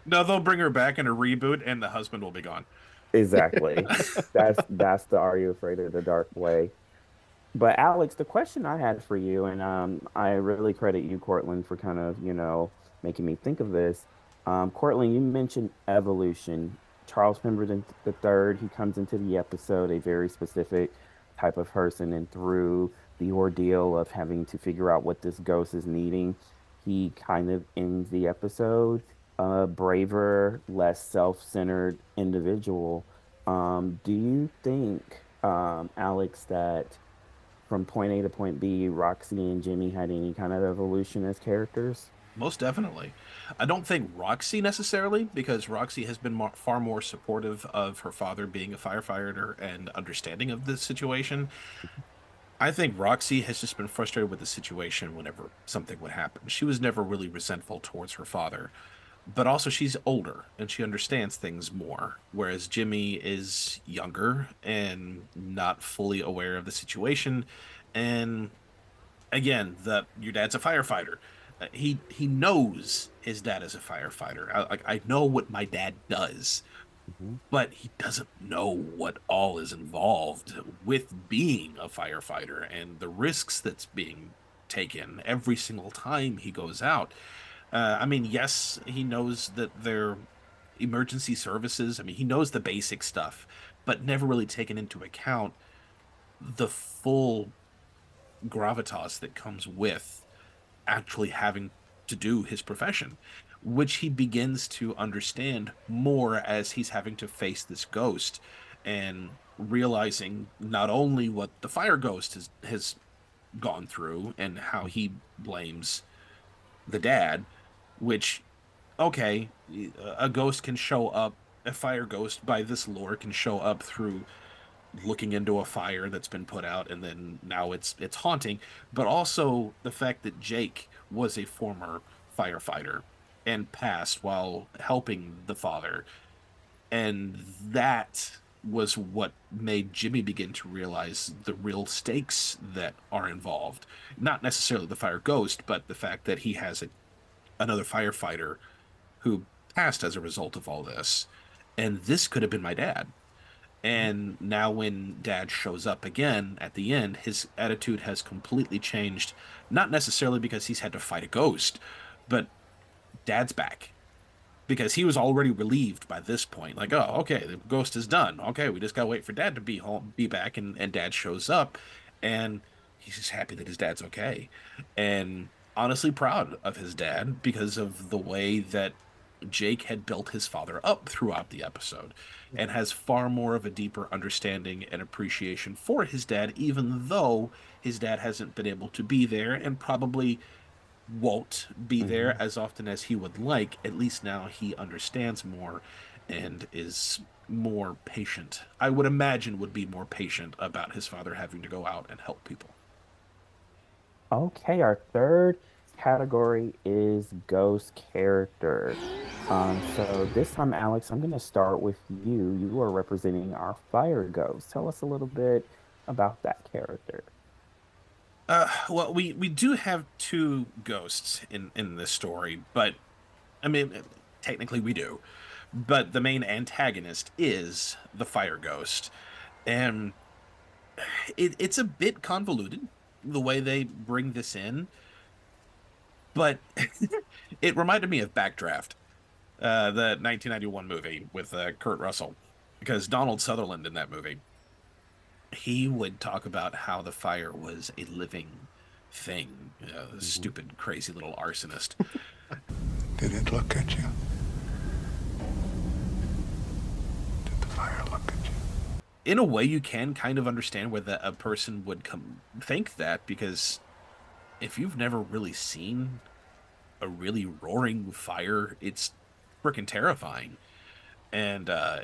No, they'll bring her back in a reboot, and the husband will be gone. Exactly. that's that's the Are You Afraid of the Dark way. But Alex, the question I had for you, and um, I really credit you, Courtland, for kind of you know making me think of this. Um, Courtland, you mentioned evolution. Charles Pemberton third, he comes into the episode a very specific type of person, and through the ordeal of having to figure out what this ghost is needing, he kind of ends the episode a braver, less self-centered individual. Um, do you think, um, Alex, that from point A to point B, Roxy and Jimmy had any kind of evolution as characters? most definitely. I don't think Roxy necessarily, because Roxy has been more, far more supportive of her father being a firefighter and understanding of the situation. I think Roxy has just been frustrated with the situation whenever something would happen. She was never really resentful towards her father, but also she's older and she understands things more, whereas Jimmy is younger and not fully aware of the situation. And again, the your dad's a firefighter. He he knows his dad is a firefighter. I, like I know what my dad does, but he doesn't know what all is involved with being a firefighter and the risks that's being taken every single time he goes out. Uh, I mean, yes, he knows that they're emergency services. I mean, he knows the basic stuff, but never really taken into account the full gravitas that comes with actually having to do his profession, which he begins to understand more as he's having to face this ghost and realizing not only what the fire ghost has, has gone through and how he blames the dad, which, okay, a ghost can show up, a fire ghost by this lore can show up through looking into a fire that's been put out and then now it's it's haunting. But also the fact that Jake was a former firefighter and passed while helping the father. And that was what made Jimmy begin to realize the real stakes that are involved. Not necessarily the fire ghost but the fact that he has a, another firefighter who passed as a result of all this. And this could have been my dad and now, when dad shows up again at the end, his attitude has completely changed. Not necessarily because he's had to fight a ghost, but dad's back. Because he was already relieved by this point. Like, oh, okay, the ghost is done. Okay, we just gotta wait for dad to be home, be back, and, and dad shows up. And he's just happy that his dad's okay. And honestly proud of his dad because of the way that Jake had built his father up throughout the episode and has far more of a deeper understanding and appreciation for his dad, even though his dad hasn't been able to be there and probably won't be mm-hmm. there as often as he would like. At least now he understands more and is more patient. I would imagine would be more patient about his father having to go out and help people. Okay, our third category is ghost character. Um, so this time, Alex, I'm going to start with you. You are representing our fire ghost. Tell us a little bit about that character. Uh, well, we we do have two ghosts in in this story, but I mean, technically we do. But the main antagonist is the fire ghost, and it, it's a bit convoluted the way they bring this in but it reminded me of Backdraft, uh, the 1991 movie with uh, Kurt Russell, because Donald Sutherland in that movie, he would talk about how the fire was a living thing, you know, mm-hmm. stupid, crazy little arsonist. Did it look at you? Did the fire look at you? In a way, you can kind of understand where the, a person would come think that because if you've never really seen a really roaring fire, it's freaking terrifying. And uh,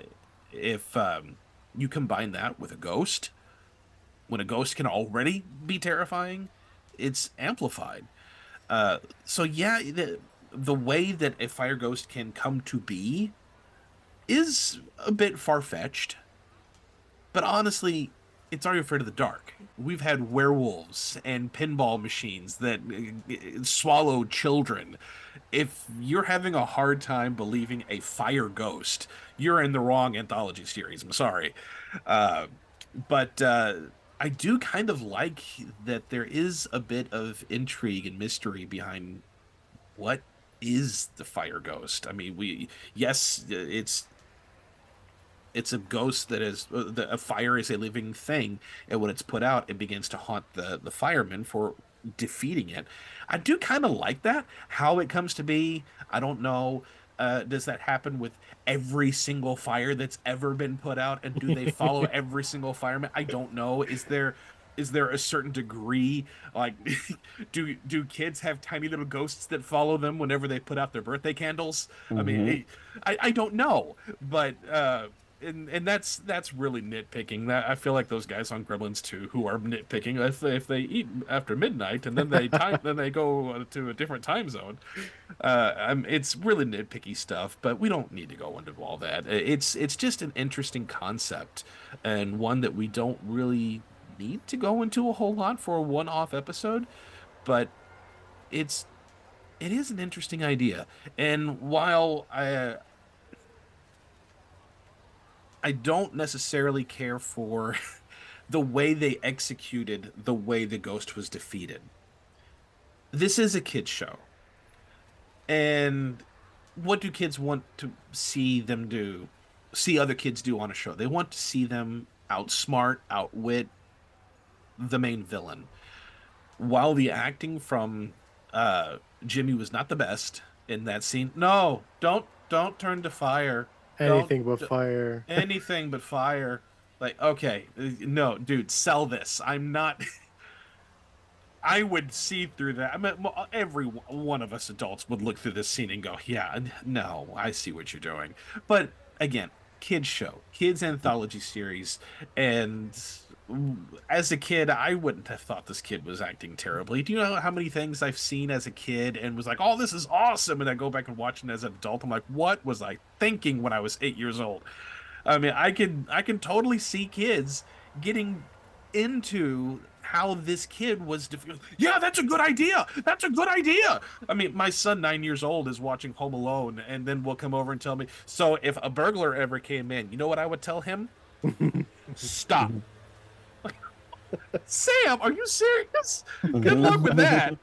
if um, you combine that with a ghost, when a ghost can already be terrifying, it's amplified. Uh, so yeah, the, the way that a fire ghost can come to be is a bit far fetched. But honestly, it's Are You Afraid of the Dark? We've had werewolves and pinball machines that uh, swallow children. If you're having a hard time believing a fire ghost, you're in the wrong anthology series. I'm sorry. Uh, but uh, I do kind of like that there is a bit of intrigue and mystery behind what is the fire ghost. I mean, we, yes, it's it's a ghost that is uh, a fire is a living thing, and when it's put out, it begins to haunt the the firemen for defeating it. I do kind of like that. How it comes to be, I don't know. Uh, does that happen with every single fire that's ever been put out, and do they follow every single fireman? I don't know. Is there is there a certain degree like do do kids have tiny little ghosts that follow them whenever they put out their birthday candles i mean Mhm. I, I don't know but uh and and that's that's really nitpicking. That i feel like those guys on gremlins 2 who are nitpicking if they, if they eat after midnight and then they time then they go to a different time zone uh um, it's really nitpicky stuff but we don't need to go into all that. It's it's just an interesting concept and one that we don't really need to go into a whole lot for a one-off episode but it's it is an interesting idea. And while i i don't necessarily care for the way they executed the way the ghost was defeated. This is a kids show. And what do kids want to see them do see other kids do on a show? They want to see them outsmart outwit the main villain. While the acting from uh jimmy was not the best in that scene. No don't don't turn to fire Don't- Anything but fire. anything but fire. Like okay no dude sell this. I'm not i would see through that. I mean every one of us adults would look through this scene and go yeah no i see what you're doing. But again kids show kids anthology series and as a kid i wouldn't have thought this kid was acting terribly do you know how many things i've seen as a kid and was like oh this is awesome and i go back and watch it as an adult i'm like what was i thinking when i was eight years old I mean, I can I can totally see kids getting into how this kid was. Def- yeah, that's a good idea. That's a good idea. I mean, my son, nine years old, is watching Home Alone, and then will come over and tell me. So, if a burglar ever came in, you know what I would tell him? Stop. Sam, are you serious? Good luck with that.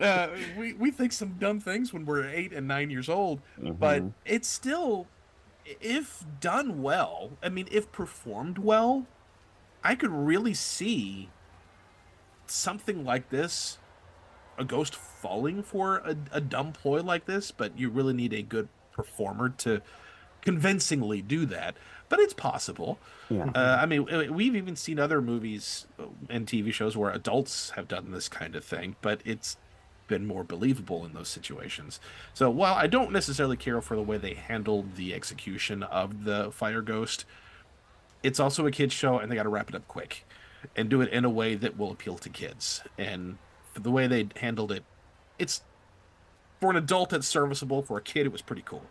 Uh, we we think some dumb things when we're eight and nine years old, but Mhm. it's still, if done well. I mean, if performed well, I could really see something like this, a ghost falling for a, a dumb ploy like this. But you really need a good performer to convincingly do that. But it's possible. Yeah. Uh, I mean, uh, we've even seen other movies and TV shows where adults have done this kind of thing, but it's been more believable in those situations. So while I don't necessarily care for the way they handled the execution of the fire ghost, it's also a kids show, and they got to wrap it up quick and do it in a way that will appeal to kids. And for the way they handled it, it's for an adult, it's serviceable. For a kid, it was pretty cool.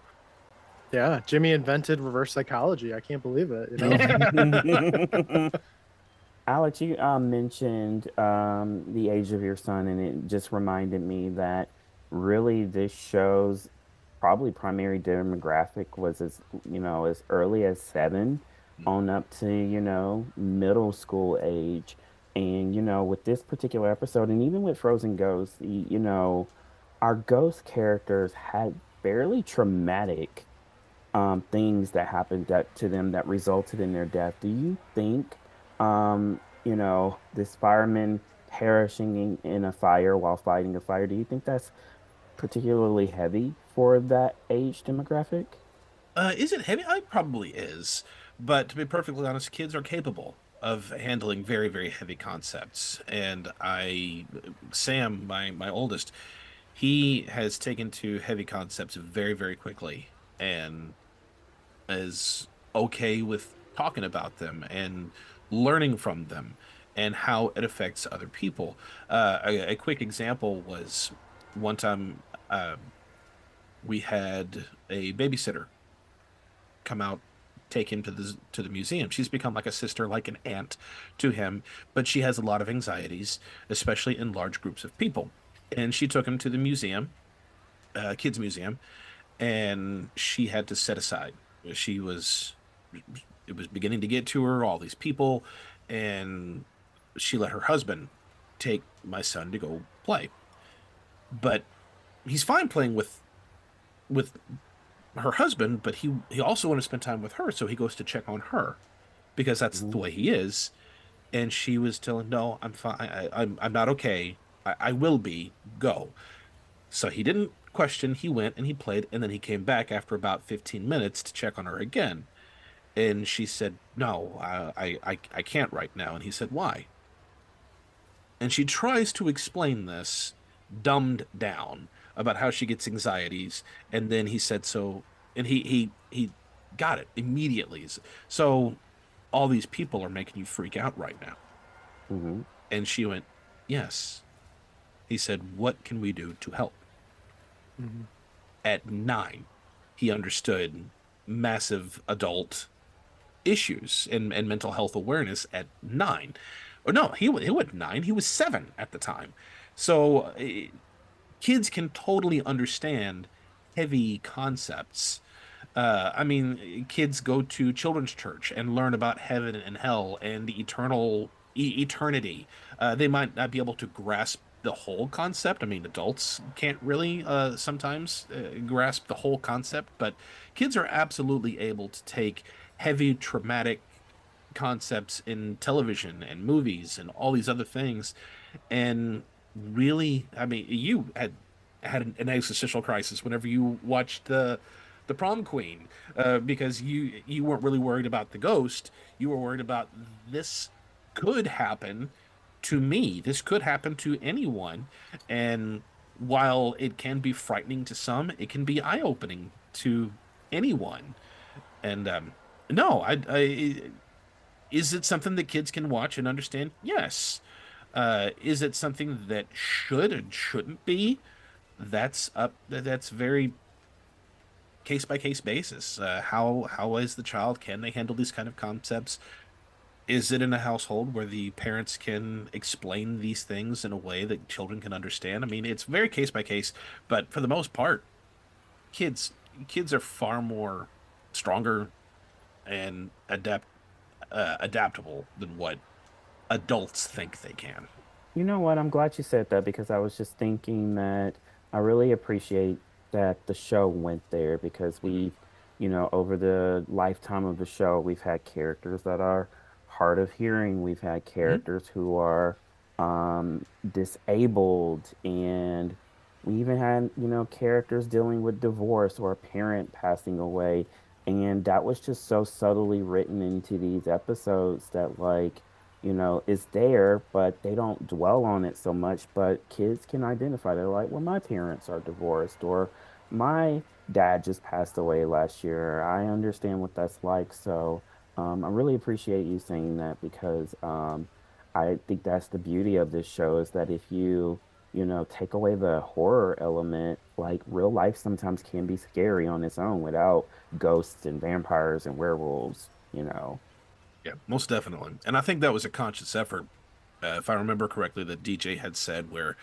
Yeah, Jimmy invented reverse psychology. I can't believe it. You know? Alex, you um, mentioned um, the age of your son, and it just reminded me that really this show's probably primary demographic was as you know as early as seven on up to you know middle school age, and you know with this particular episode, and even with Frozen ghosts you know our ghost characters had fairly traumatic um, things that happened that, to them that resulted in their death. Do you think, um, you know, this fireman perishing in, a fire while fighting a fire, do you think that's particularly heavy for that age demographic? Uh, is it heavy? It probably is. But to be perfectly honest, kids are capable of handling very, very heavy concepts. And I, Sam, my, my oldest, he has taken to heavy concepts very, very quickly and is okay with talking about them and learning from them and how it affects other people. Uh, a, a quick example was one time uh, we had a babysitter come out take him to the to the museum. She's become like a sister like an aunt to him but she has a lot of anxieties especially in large groups of people. And she took him to the museum uh, kids museum and she had to set aside she was it was beginning to get to her all these people and she let her husband take my son to go play but he's fine playing with with her husband, but he he also wanted to spend time with her, so he goes to check on her because that's the way he is. And she was telling, "No, I'm fine. I, I'm I'm not okay. I, I will be. Go." So he didn't question. He went and he played, and then he came back after about 15 minutes to check on her again. And she said, "No, I I I, can't right now." And he said, "Why?" and she tries to explain this dumbed down about how she gets anxieties and then he said so and he he he got it immediately so all these people are making you freak out right now hmm and she went yes he said what can we do to help Mhm. at nine he understood massive adult issues and, and mental health awareness at nine. Or no he, he was nine he was seven at the time. So eh, kids can totally understand heavy concepts. Uh, i mean kids go to children's church and learn about heaven and hell and the eternal e- eternity. Uh, they might not be able to grasp the whole concept. I mean adults can't really uh, sometimes uh, grasp the whole concept but kids are absolutely able to take heavy traumatic concepts in television and movies and all these other things and really i mean you had had an, existential crisis whenever you watched the the prom queen uh, because you you weren't really worried about the ghost. You were worried about this could happen to me this could happen to anyone and while it can be frightening to some it can be eye-opening to anyone. And um no i i is it something that kids can watch and understand? Yes. Uh is it something that should and shouldn't be? That's up that's very case by case basis. Uh, how how is the child? Can they handle these kind of concepts is it in a household where the parents can explain these things in a way that children can understand? I mean it's very case by case but for the most part kids kids are far more stronger and adapt uh, adaptable than what adults think they can. You know what? I'm glad you said that because I was just thinking that I really appreciate that the show went there because we, you know, over the lifetime of the show, we've had characters that are hard of hearing. We've had characters who are um, disabled, and we even had, you know, characters dealing with divorce or a parent passing away. And that was just so subtly written into these episodes that, like, you know, it's there, but they don't dwell on it so much. But kids can identify. They're like, well, my parents are divorced, or my dad just passed away last year. I understand what that's like. So um, I really appreciate you saying that because um, I think that's the beauty of this show is that if you, you know, take away the horror element, like real life sometimes can be scary on its own without ghosts and vampires and werewolves, you know. Yeah, most definitely. And I think that was a conscious effort, uh, if I remember correctly, that DJ had said where,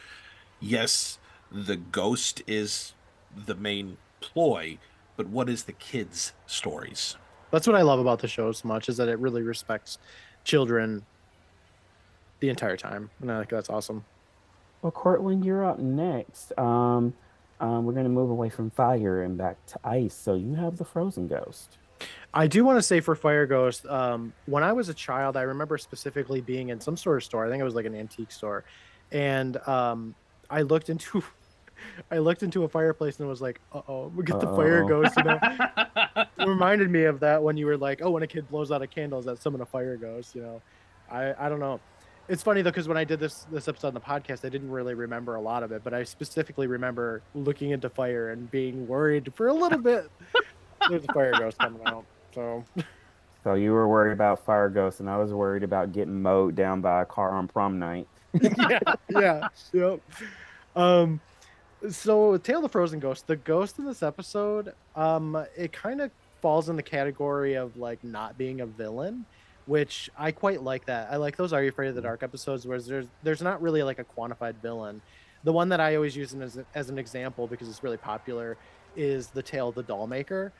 yes, the ghost is the main ploy, but what is the kids' stories? That's what I love about the show so much is that it really respects children the entire time, and I think that's awesome. Well, Courtland, you're up next. Um, um, we're going to move away from fire and back to ice. So you have the frozen ghost. I do want to say for Fire Ghost, um, when I was a child, I remember specifically being in some sort of store. I think it was like an antique store, and um, I looked into, I looked into a fireplace and was like, "Uh oh, we get the Fire Uh-oh. Ghost." You know? it reminded me of that when you were like, "Oh, when a kid blows out a candle, is that summon a Fire Ghost?" You know, I I don't know. It's funny though because when I did this this episode on the podcast, I didn't really remember a lot of it, but I specifically remember looking into fire and being worried for a little bit. There's a Fire Ghost coming out, so. So you were worried about fire ghosts, and I was worried about getting mowed down by a car on prom night. yeah, yeah, yep. Um, so Tale of the Frozen Ghost, the ghost in this episode, um, it kind of falls in the category of like not being a villain, which I quite like that. I like those Are You Afraid of the Dark episodes where there's there's not really like a quantified villain. The one that I always use as, as an example because it's really popular is the Tale of the Dollmaker.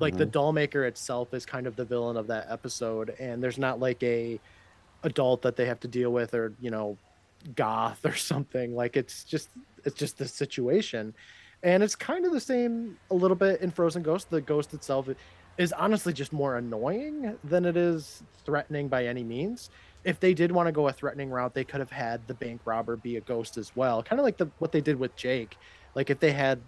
Like the Mhm. Dollmaker itself is kind of the villain of that episode, and there's not like a adult that they have to deal with or you know goth or something like it's just it's just the situation. And it's kind of the same a little bit in frozen ghost. The ghost itself is honestly just more annoying than it is threatening by any means. If they did want to go a threatening route they could have had the bank robber be a ghost as well. Kind of like the what they did with jake. Like if they had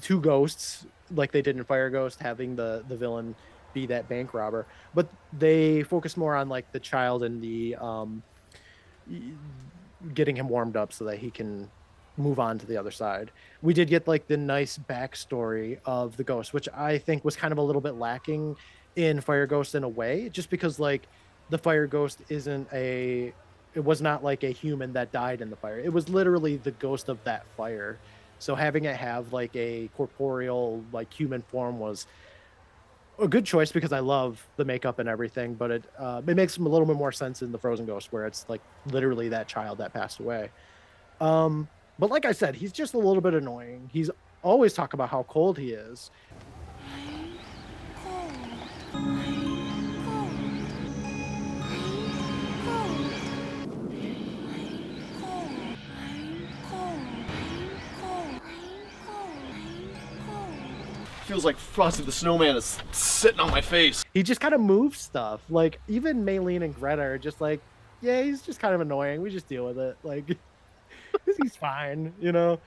two ghosts like they did in fire ghost having the the villain be that bank robber. But they focus more on like the child and the um getting him warmed up so that he can move on to the other side. We did get like the nice backstory of the ghost, which I think was kind of a little bit lacking in Fire Ghost in a way, just because like the Fire Ghost isn't a it was not like a human that died in the fire. It was literally the ghost of that fire. So having it have like a corporeal like human form was a good choice because I love the makeup and everything, but it uh, it makes a little bit more sense in the Frozen Ghost where it's like literally that child that passed away. Um, but like I said, he's just a little bit annoying. He's always talk about how cold he is. Feels like Frosty the Snowman is sitting on my face. He just kind of moves stuff. Like even Maylene and Greta are just like, yeah, he's just kind of annoying. We just deal with it. Like he's fine, you know.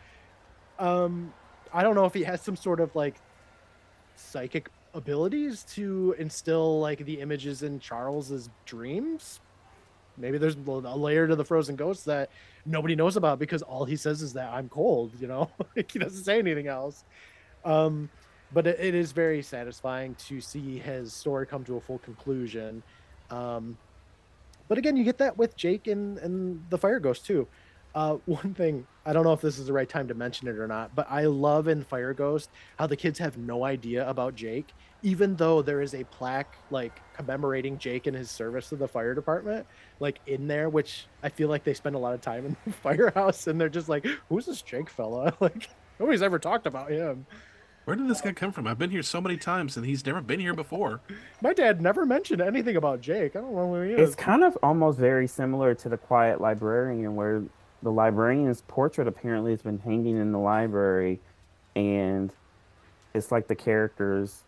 Um, I don't know if he has some sort of like psychic abilities to instill like the images in Charles's dreams. Maybe there's a layer to the frozen ghost that nobody knows about because all he says is that I'm cold, you know. like, he doesn't say anything else. Um, but it, it is very satisfying to see his story come to a full conclusion. Um, but again, you get that with Jake and, and the Fire Ghost too. Uh, one thing I don't know if this is the right time to mention it or not, but I love in Fire Ghost how the kids have no idea about Jake, even though there is a plaque like commemorating Jake and his service to the fire department, like in there, which I feel like they spend a lot of time in the firehouse, and they're just like, "Who's this Jake fella?" Like nobody's ever talked about him. Where did this guy come from? I've been here so many times and he's never been here before. My dad never mentioned anything about Jake. I don't know where he is. It's kind of almost very similar to the Quiet Librarian, where the librarian's portrait apparently has been hanging in the library, and it's like the characters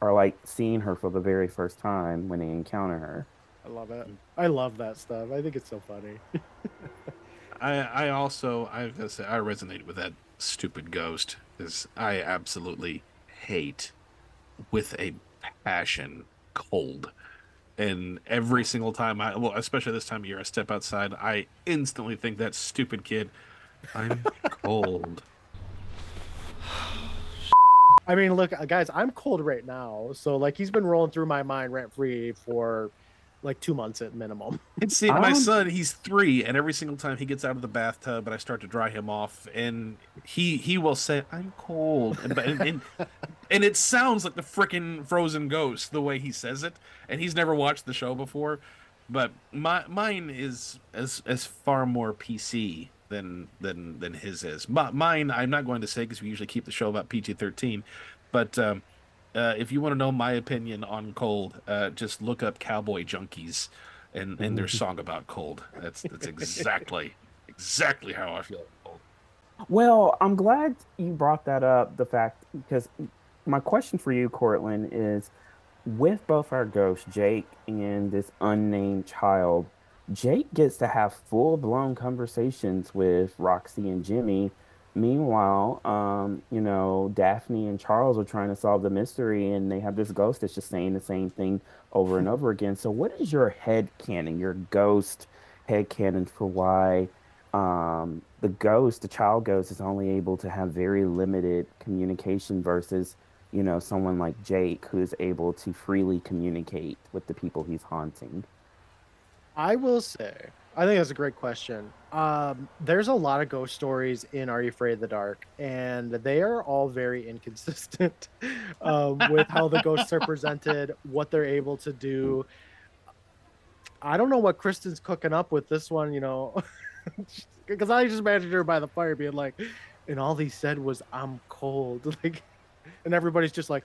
are like seeing her for the very first time when they encounter her. I love it. I love that stuff. I think it's so funny. I I also I gotta say I resonate with that stupid ghost because I absolutely hate with a passion cold. And every single time I well, especially this time of year, I step outside, I instantly think that stupid kid, I'm cold. I mean, look, guys, I'm cold right now, so like he's been rolling through my mind rent free for like two months at minimum. And see, my Um, son, he's three, and every single time he gets out of the bathtub and I start to dry him off, and he he will say, "I'm cold," and and, and, and it sounds like the freaking Frozen Ghost the way he says it, and he's never watched the show before. But my mine is as as far more PC than than than his is. My, mine, I'm not going to say because we usually keep the show about PG-13, but. Um, uh, if you want to know my opinion on cold, uh, just look up Cowboy Junkies and, and their song about cold. That's that's exactly exactly how I feel. Well, I'm glad you brought that up. The fact because my question for you, Courtland, is with both our ghosts, Jake and this unnamed child, Jake gets to have full blown conversations with Roxy and Jimmy. Meanwhile, um, you know, Daphne and Charles are trying to solve the mystery and they have this ghost that's just saying the same thing over and over again. So what is your head canon, your ghost head canon for why um, the ghost, the child ghost, is only able to have very limited communication versus, you know, someone like Jake who is able to freely communicate with the people he's haunting. I will say, I think that's a great question. Um, there's a lot of ghost stories in Are You Afraid of the Dark, and they are all very inconsistent um, with how the ghosts are presented, what they're able to do. I don't know what Kristen's cooking up with this one, you know, because I just imagined her by the fire being like, and all he said was, "I'm cold," like, and everybody's just like,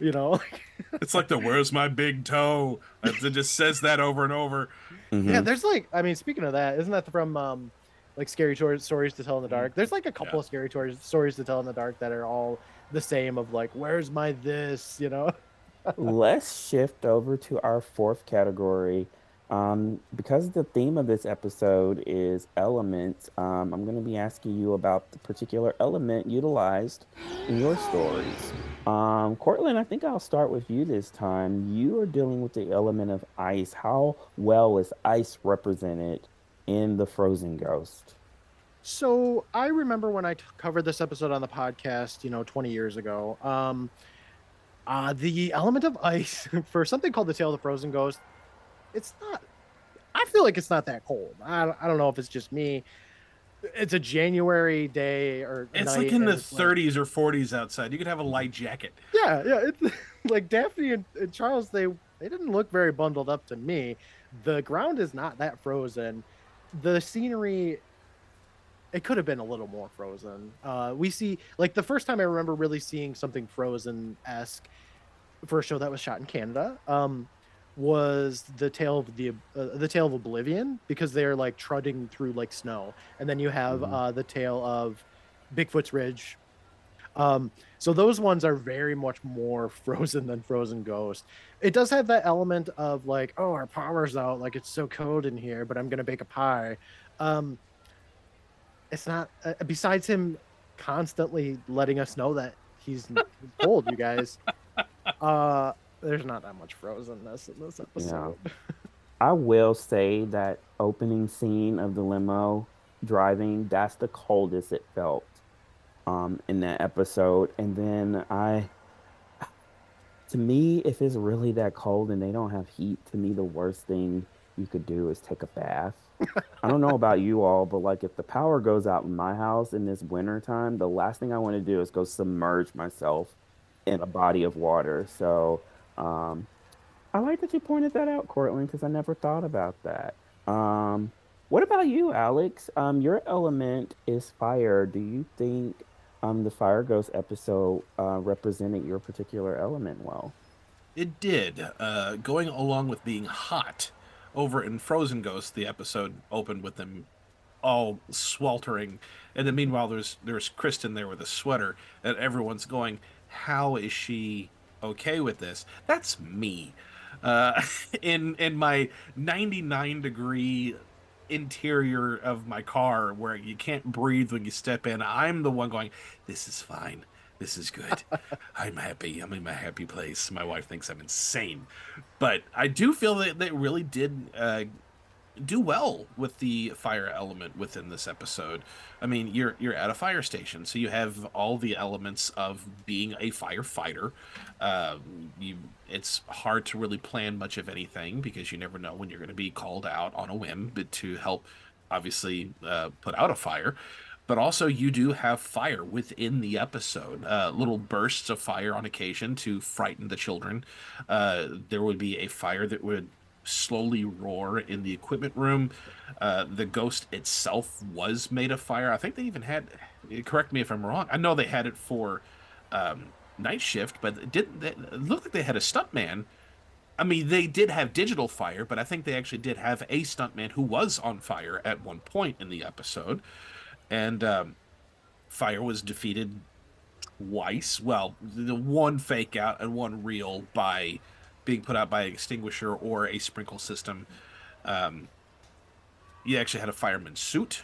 you know, It's like the "Where's my big toe?" It just says that over and over. Yeah, there's like, I mean, speaking of that, isn't that from um, like scary tor- stories to tell in the dark? There's like a couple of scary tor- stories to tell in the dark that are all the same of like, where's my this, you know? Let's shift over to our fourth category. Um, because the theme of this episode is elements, um, I'm going to be asking you about the particular element utilized in your stories. Um, Courtland, I think I'll start with you this time. You are dealing with the element of ice. How well is ice represented in the Frozen Ghost? So I remember when I t- covered this episode on the podcast, you know, 20 years ago. Um, uh, the element of ice for something called the Tale of the Frozen Ghost, it's not. I feel like it's not that cold. I, I don't know if it's just me. It's a January day or It's like in the it's like- 30s or 40s outside. You could have a light jacket. yeah, yeah. It's like Daphne and, and Charles. They they didn't look very bundled up to me. The ground is not that frozen. The scenery. It could have been a little more frozen. Uh, we see like the first time I remember really seeing something frozen esque for a show that was shot in Canada. Um, was the tale of the uh, the tale of Oblivion because they're like trudging through like snow, and then you have Mhm. uh, the tale of Bigfoot's Ridge. Um, so those ones are very much more frozen than Frozen Ghost. It does have that element of like, oh, our power's out, like it's so cold in here, but I'm gonna bake a pie. Um, it's not. Uh, besides him constantly letting us know that he's cold, you guys. Uh, there's not that much frozenness in this episode. I will say that opening scene of the limo driving, that's the coldest it felt um, in that episode. And then I, to me, if it's really that cold and they don't have heat, to me, the worst thing you could do is take a bath. I don't know about you all, but like if the power goes out in my house in this winter time, the last thing I want to do is go submerge myself in a body of water. So, um, I like that you pointed that out, Courtland, because I never thought about that. Um, what about you, Alex? Um, your element is fire. Do you think um, the Fire Ghost episode uh, represented your particular element well? It did. Uh, going along with being hot. Over in Frozen Ghost, the episode opened with them all sweltering, and then meanwhile there's there's Kristen there with a sweater, and everyone's going, "How is she okay with this?" That's me. Uh, in in my 99 degree interior of my car where you can't breathe when you step in, I'm the one going, "This is fine." This is good. I'm happy. I'm in my happy place. My wife thinks I'm insane, but I do feel that they really did uh, do well with the fire element within this episode. I mean, you're you're at a fire station, so you have all the elements of being a firefighter. Um, you, it's hard to really plan much of anything because you never know when you're going to be called out on a whim, but to help, obviously, uh, put out a fire but also you do have fire within the episode uh, little bursts of fire on occasion to frighten the children uh, there would be a fire that would slowly roar in the equipment room. Uh, the ghost itself was made of fire. I think they even had correct me if i'm wrong i know they had it for um, night shift but it didn't it looked like they had a stuntman. I mean, they did have digital fire, but I think they actually did have a stuntman who was on fire at one point in the episode. And um, Fire was defeated twice. Well, the one fake out and one real by being put out by an extinguisher or a sprinkle system. Um, you actually had a fireman's suit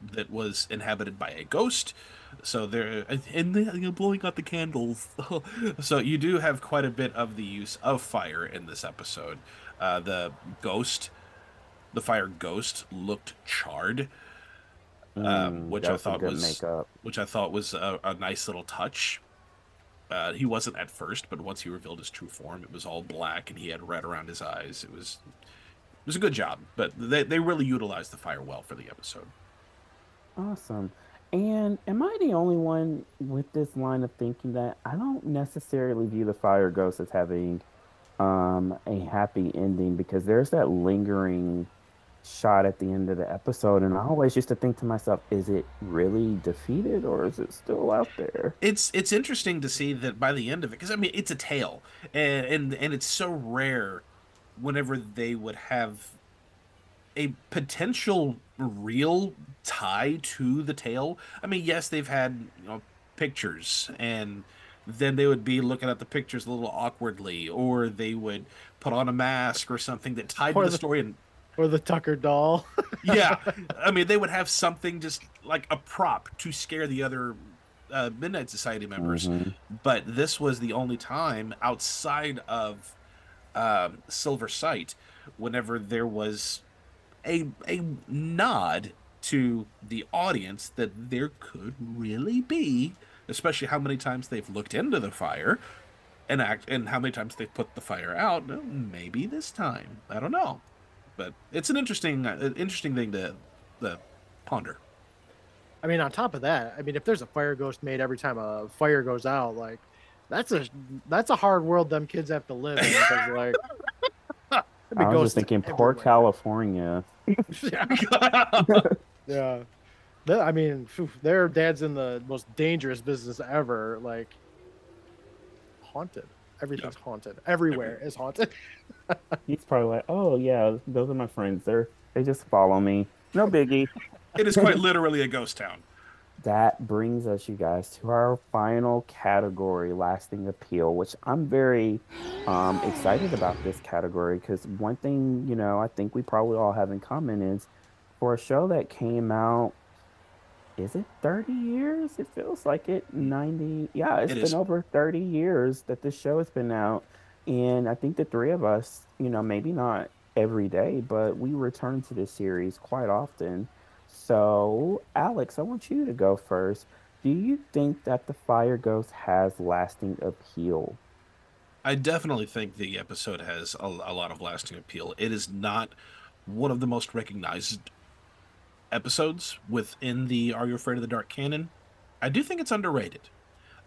that was inhabited by a ghost. So there, and then you're blowing out the candles. so you do have quite a bit of the use of fire in this episode. Uh, the ghost, the fire ghost, looked charred um, Mm, which I was some thought was which I thought was a nice little touch. Uh, he wasn't at first, but once he revealed his true form, it was all black and he had red around his eyes. It was it was a good job, but they they really utilized the fire well for the episode. Awesome. And am I the only one with this line of thinking that I don't necessarily view the Fire Ghost as having um, a happy ending because there's that lingering shot at the end of the episode, and I always used to think to myself, is it really defeated or is it still out there? It's it's interesting to see that by the end of it, because I mean it's a tale, and and and it's so rare whenever they would have a potential real tie to the tale. I mean, yes, they've had you know pictures, and then they would be looking at the pictures a little awkwardly, or they would put on a mask or something that tied Or to the the- story and Or the Tucker doll. yeah i mean they would have something just like a prop to scare the other uh, midnight society members Mhm. but this was the only time outside of um, silver sight whenever there was a a nod to the audience that there could really be, especially how many times they've looked into the fire, and act and how many times they've put the fire out. Maybe this time, I don't know, but it's an interesting uh, interesting thing to, to ponder. I mean, on top of that, I mean, if there's a fire ghost made every time a fire goes out, like that's a that's a hard world them kids have to live in. Because like, I was just thinking, poor. California. Yeah. The- I mean, their dad's in the most dangerous business ever. Like, haunted. Everything's haunted. Everywhere is haunted. He's probably like, oh yeah, those are my friends. They're they just follow me. No biggie. It is quite literally a ghost town. That brings us, you guys, to our final category, lasting appeal, which I'm very um, excited about this category because one thing, you know, I think we probably all have in common is for a show that came out, is it 30 years? It feels like it. 90, yeah, it's It been is. over 30 years that this show has been out. And I think the three of us, you know, maybe not every day, but we return to this series quite often. So, Alex, I want you to go first. Do you think that the Fire Ghost has lasting appeal? I definitely think the episode has a, a lot of lasting appeal. It is not one of the most recognized episodes within the Are You Afraid of the Dark canon. I do think it's underrated.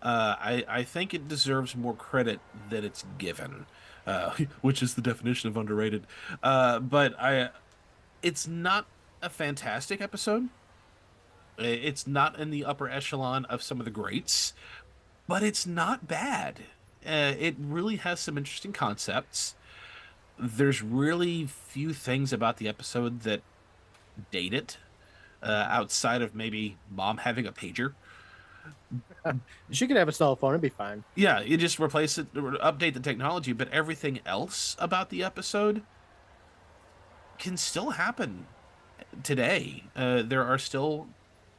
Uh, I, I think it deserves more credit than it's given, uh, which is the definition of underrated. Uh, but I, it's not a fantastic episode. It's not in the upper echelon of some of the greats, but it's not bad. Uh, it really has some interesting concepts. There's really few things about the episode that date it, uh, outside of maybe mom having a pager. she could have a cell phone. It'd be fine. Yeah, you just replace it, or update the technology, but everything else about the episode can still happen today. Uh, there are still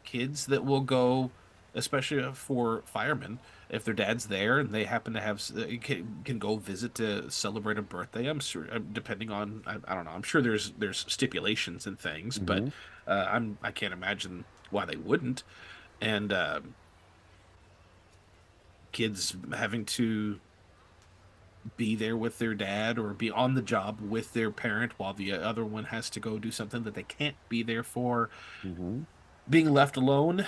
kids that will go, especially for firemen, if their dad's there and they happen to have uh, can, can go visit to celebrate a birthday. I'm sure, uh, depending on I, I don't know. I'm sure there's there's stipulations and things, but Mhm. uh, I'm I can't imagine why they wouldn't. And um kids having to be there with their dad or be on the job with their parent while the other one has to go do something that they can't be there for Mm-hmm. being left alone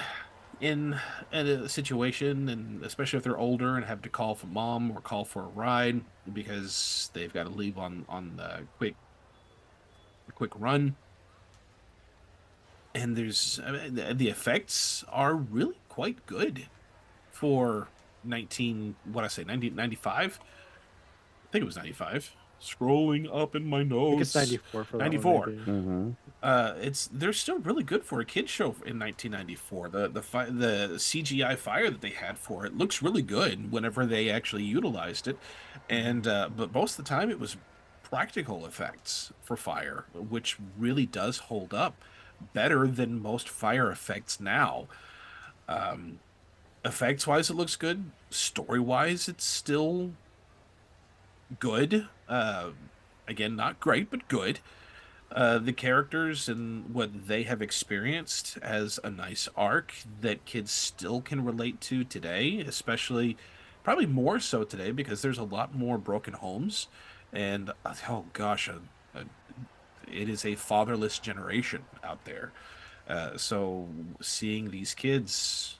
in a situation and especially if they're older and have to call for mom or call for a ride because they've got to leave on on the quick quick run. And there's I mean, the, the effects are really quite good for 19 what I say 1995 I think it was 95 scrolling up in my I think notes it's 94 for that one, 94. Mm-hmm. Uh, it's they're still really good for a kid show in 1994. The the fi- the CGI fire that they had for it looks really good whenever they actually utilized it, and uh, but most of the time it was practical effects for fire, which really does hold up better than most fire effects now. Um, effects wise, it looks good. Story wise, it's still good. Uh, again, not great, but good uh, the characters and what they have experienced as a nice arc that kids still can relate to today, especially probably more so today because there's a lot more broken homes, and uh, oh gosh, uh, uh, it is a fatherless generation out there. Uh, so seeing these kids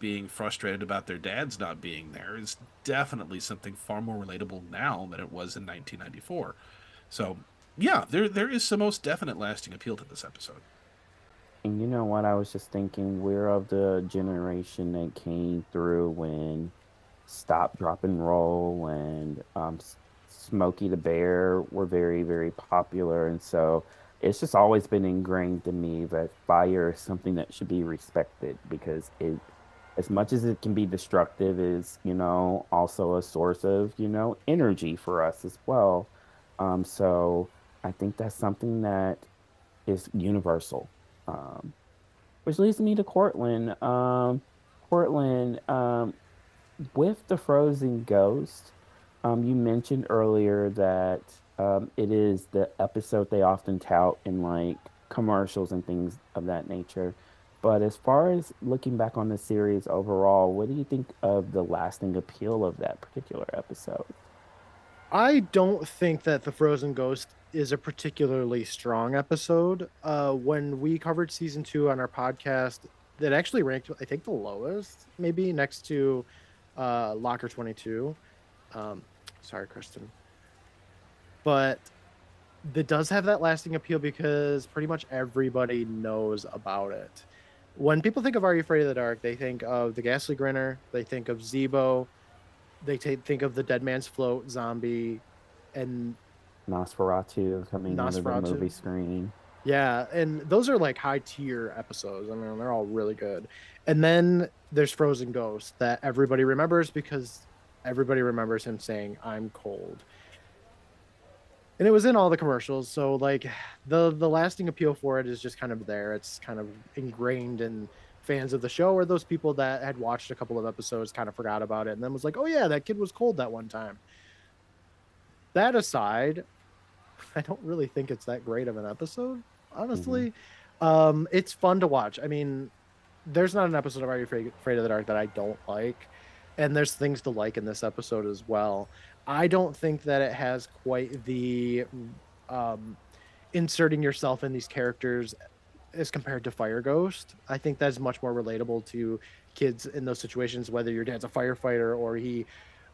being frustrated about their dads not being there is definitely something far more relatable now than it was in 1994. So yeah, there there is some most definite lasting appeal to this episode. And you know what? I was just thinking, we're of the generation that came through when Stop, Drop, and Roll and um, Smokey the Bear were very, very popular. And so it's just always been ingrained in me that fire is something that should be respected because it, as much as it can be destructive, is, you know, also a source of, you know, energy for us as well. Um, so I think that's something that is universal. Um, which leads me to Courtland. Um, Courtland, um, with the Frozen Ghost, um, you mentioned earlier that Um, it is the episode they often tout in like commercials and things of that nature. But as far as looking back on the series overall, what do you think of the lasting appeal of that particular episode? I don't think that the Frozen Ghost is a particularly strong episode. Uh, when we covered season two on our podcast, that actually ranked, I think, the lowest, maybe next to uh, Locker 22. Um, sorry, Kristen. But that does have that lasting appeal because pretty much everybody knows about it. When people think of Are You Afraid of the Dark, they think of the Ghastly Grinner, they think of Zeebo, they t- think of the Dead Man's Float zombie, and Nosferatu coming into the movie screen. yeah, and those are like high tier episodes. I mean, they're all really good. And then there's Frozen Ghost that everybody remembers because everybody remembers him saying, "I'm cold." And it was in all the commercials, so like the the lasting appeal for it is just kind of there. It's kind of ingrained in fans of the show or those people that had watched a couple of episodes kind of forgot about it and then was like, "Oh yeah, that kid was cold that one time." That aside, I don't really think it's that great of an episode, honestly. Um, it's fun to watch. I mean, there's not an episode of Are You Afraid, Afraid of the Dark that I don't like, and there's things to like in this episode as well. I don't think that it has quite the um, inserting yourself in these characters as compared to Fire Ghost. I think that's much more relatable to kids in those situations, whether your dad's a firefighter or he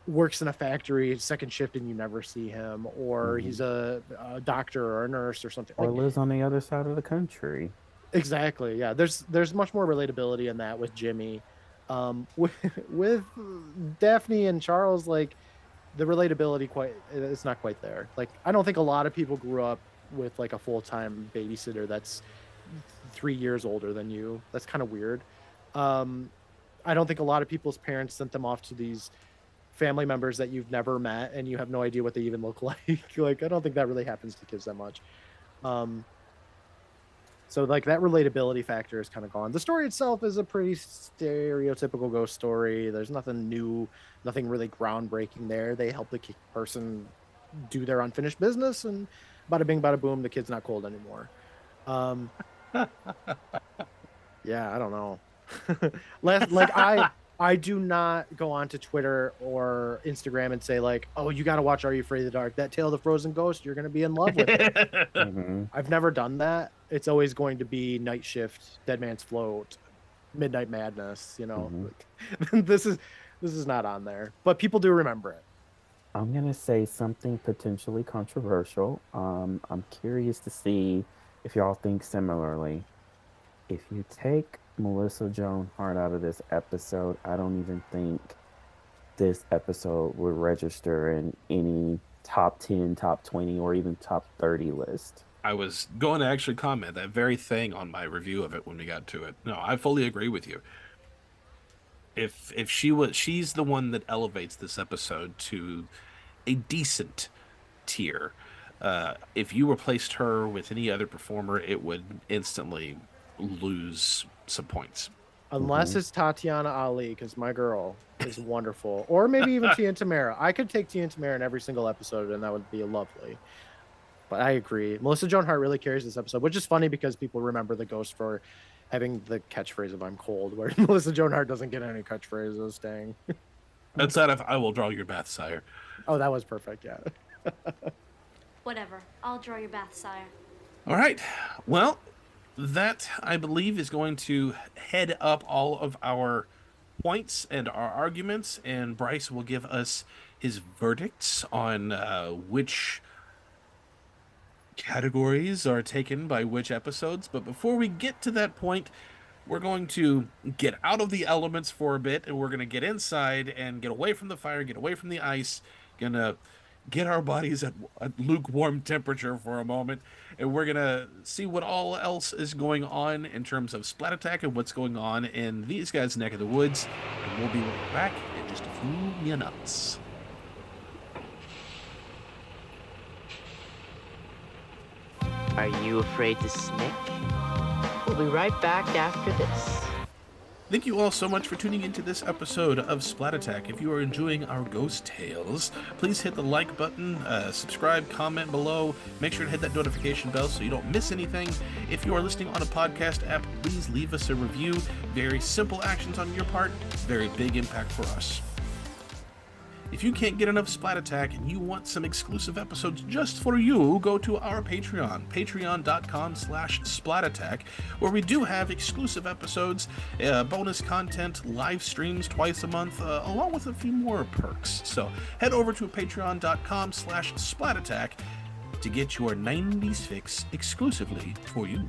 works in a factory second shift and you never see him, or Mhm. he's a, a doctor or a nurse or something. Or Like, lives on the other side of the country. Exactly. Yeah. There's there's much more relatability in that with Jimmy. Um, with, with Daphne and Charles, like the relatability quite it's not quite there. Like I don't think a lot of people grew up with like a full time babysitter that's three years older than you. That's kind of weird. Um, I don't think a lot of people's parents sent them off to these family members that you've never met and you have no idea what they even look like. like I don't think that really happens to kids that much. Um, so like that relatability factor is kind of gone. The story itself is a pretty stereotypical ghost story. There's nothing new, nothing really groundbreaking there. They help the person do their unfinished business, and bada bing, bada boom, the kid's not cold anymore. Um, yeah, I don't know. Last, like I, I do not go onto Twitter or Instagram and say like, "Oh, you got to watch Are You Afraid of the Dark? That Tale of the Frozen Ghost, you're gonna be in love with it." Mhm. I've never done that. It's always going to be Night Shift, Dead Man's Float, Midnight Madness. You know, Like, this is this is not on there, but people do remember it. I'm gonna say something potentially controversial. Um, I'm curious to see if y'all think similarly. If you take Melissa Joan Hart out of this episode, I don't even think this episode would register in any top 10, top 20, or even top 30 list. I was going to actually comment that very thing on my review of it when we got to it. No, I fully agree with you. If if she was she's the one that elevates this episode to a decent tier. Uh, if you replaced her with any other performer, it would instantly lose some points. Unless mhm. it's Tatiana Ali, because my girl is wonderful, or maybe even Tia and Tamara. I could take Tia and Tamara in every single episode, and that would be lovely. But I agree, Melissa Joan Hart really carries this episode, which is funny because people remember the ghost for having the catchphrase of "I'm cold," where Melissa Joan Hart doesn't get any catchphrases. Dang. Outside of "I will draw your bath, sire." Oh, that was perfect. Yeah. Whatever. I'll draw your bath, sire. All right. Well, that I believe is going to head up all of our points and our arguments, and Bryce will give us his verdicts on uh, which categories are taken by which episodes. But before we get to that point, we're going to get out of the elements for a bit, and we're going to get inside and get away from the fire, get away from the ice, gonna get our bodies at a lukewarm temperature for a moment, and we're gonna see what all else is going on in terms of splat attack and what's going on in these guys' neck of the woods. And we'll be right back in just a few minutes. Are you afraid to snick? We'll be right back after this. Thank you all so much for tuning into this episode of Splat Attack. If you are enjoying our ghost tales, please hit the like button, uh, subscribe, comment below. Make sure to hit that notification bell so you don't miss anything. If you are listening on a podcast app, please leave us a review. Very simple actions on your part, very big impact for us. If you can't get enough Splat Attack and you want some exclusive episodes just for you, go to our Patreon, patreon.com slash splatattack, where we do have exclusive episodes, uh, bonus content, live streams twice a month, uh, along with a few more perks. So head over to patreon.com slash splatattack to get your 90s fix exclusively for you.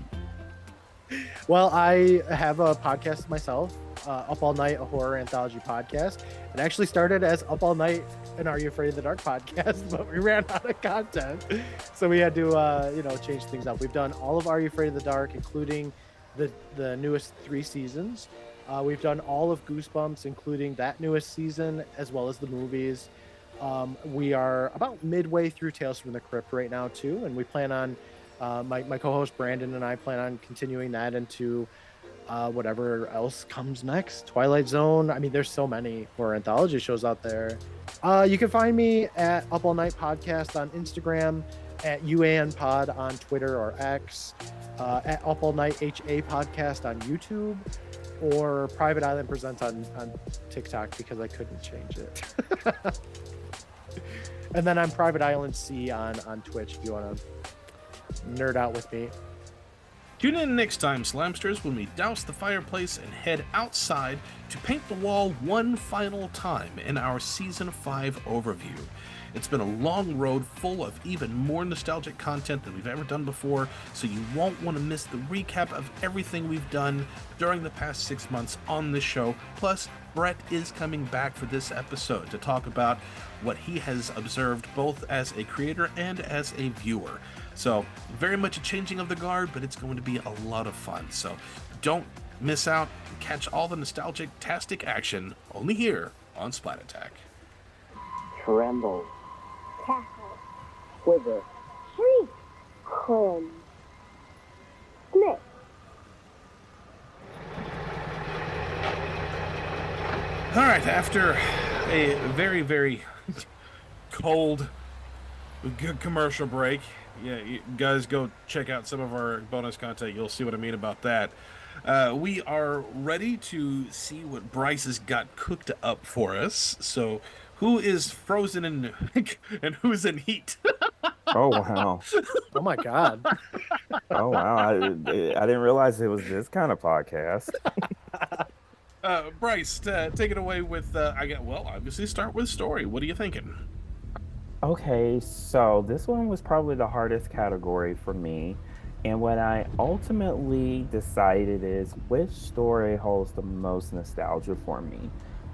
Well, I have a podcast myself, uh, Up All Night, a horror anthology podcast. It actually started as Up All Night and Are You Afraid of the Dark podcast, but we ran out of content, so we had to, uh, you know, change things up. We've done all of Are You Afraid of the Dark, including the the newest three seasons. Uh, we've done all of Goosebumps, including that newest season, as well as the movies. Um, we are about midway through Tales from the Crypt right now, too, and we plan on uh, my, my co-host Brandon and I plan on continuing that into uh, whatever else comes next. Twilight Zone. I mean, there's so many horror anthology shows out there. Uh, you can find me at Up All Night Podcast on Instagram, at UAN Pod on Twitter or X, uh, at Up All Night HA Podcast on YouTube, or Private Island Presents on, on TikTok because I couldn't change it. and then I'm Private Island C on, on Twitch if you want to nerd out with me. Tune in next time, Slamsters, when we douse the fireplace and head outside to paint the wall one final time in our Season 5 overview. It's been a long road full of even more nostalgic content than we've ever done before, so you won't want to miss the recap of everything we've done during the past six months on this show. Plus, Brett is coming back for this episode to talk about what he has observed both as a creator and as a viewer. So, very much a changing of the guard, but it's going to be a lot of fun. So, don't miss out. Catch all the nostalgic, tastic action only here on Splat Attack. Tremble, Cackle, quiver, shriek, cringe, sniff. All right, after a very, very cold good commercial break, yeah, you guys go check out some of our bonus content. You'll see what I mean about that. Uh, we are ready to see what Bryce has got cooked up for us. So, who is frozen in and who's in heat? Oh wow! Oh my god! Oh wow! I, I didn't realize it was this kind of podcast. Uh, Bryce, uh, take it away with. Uh, I got well. Obviously, start with story. What are you thinking? Okay, so this one was probably the hardest category for me. And what I ultimately decided is which story holds the most nostalgia for me.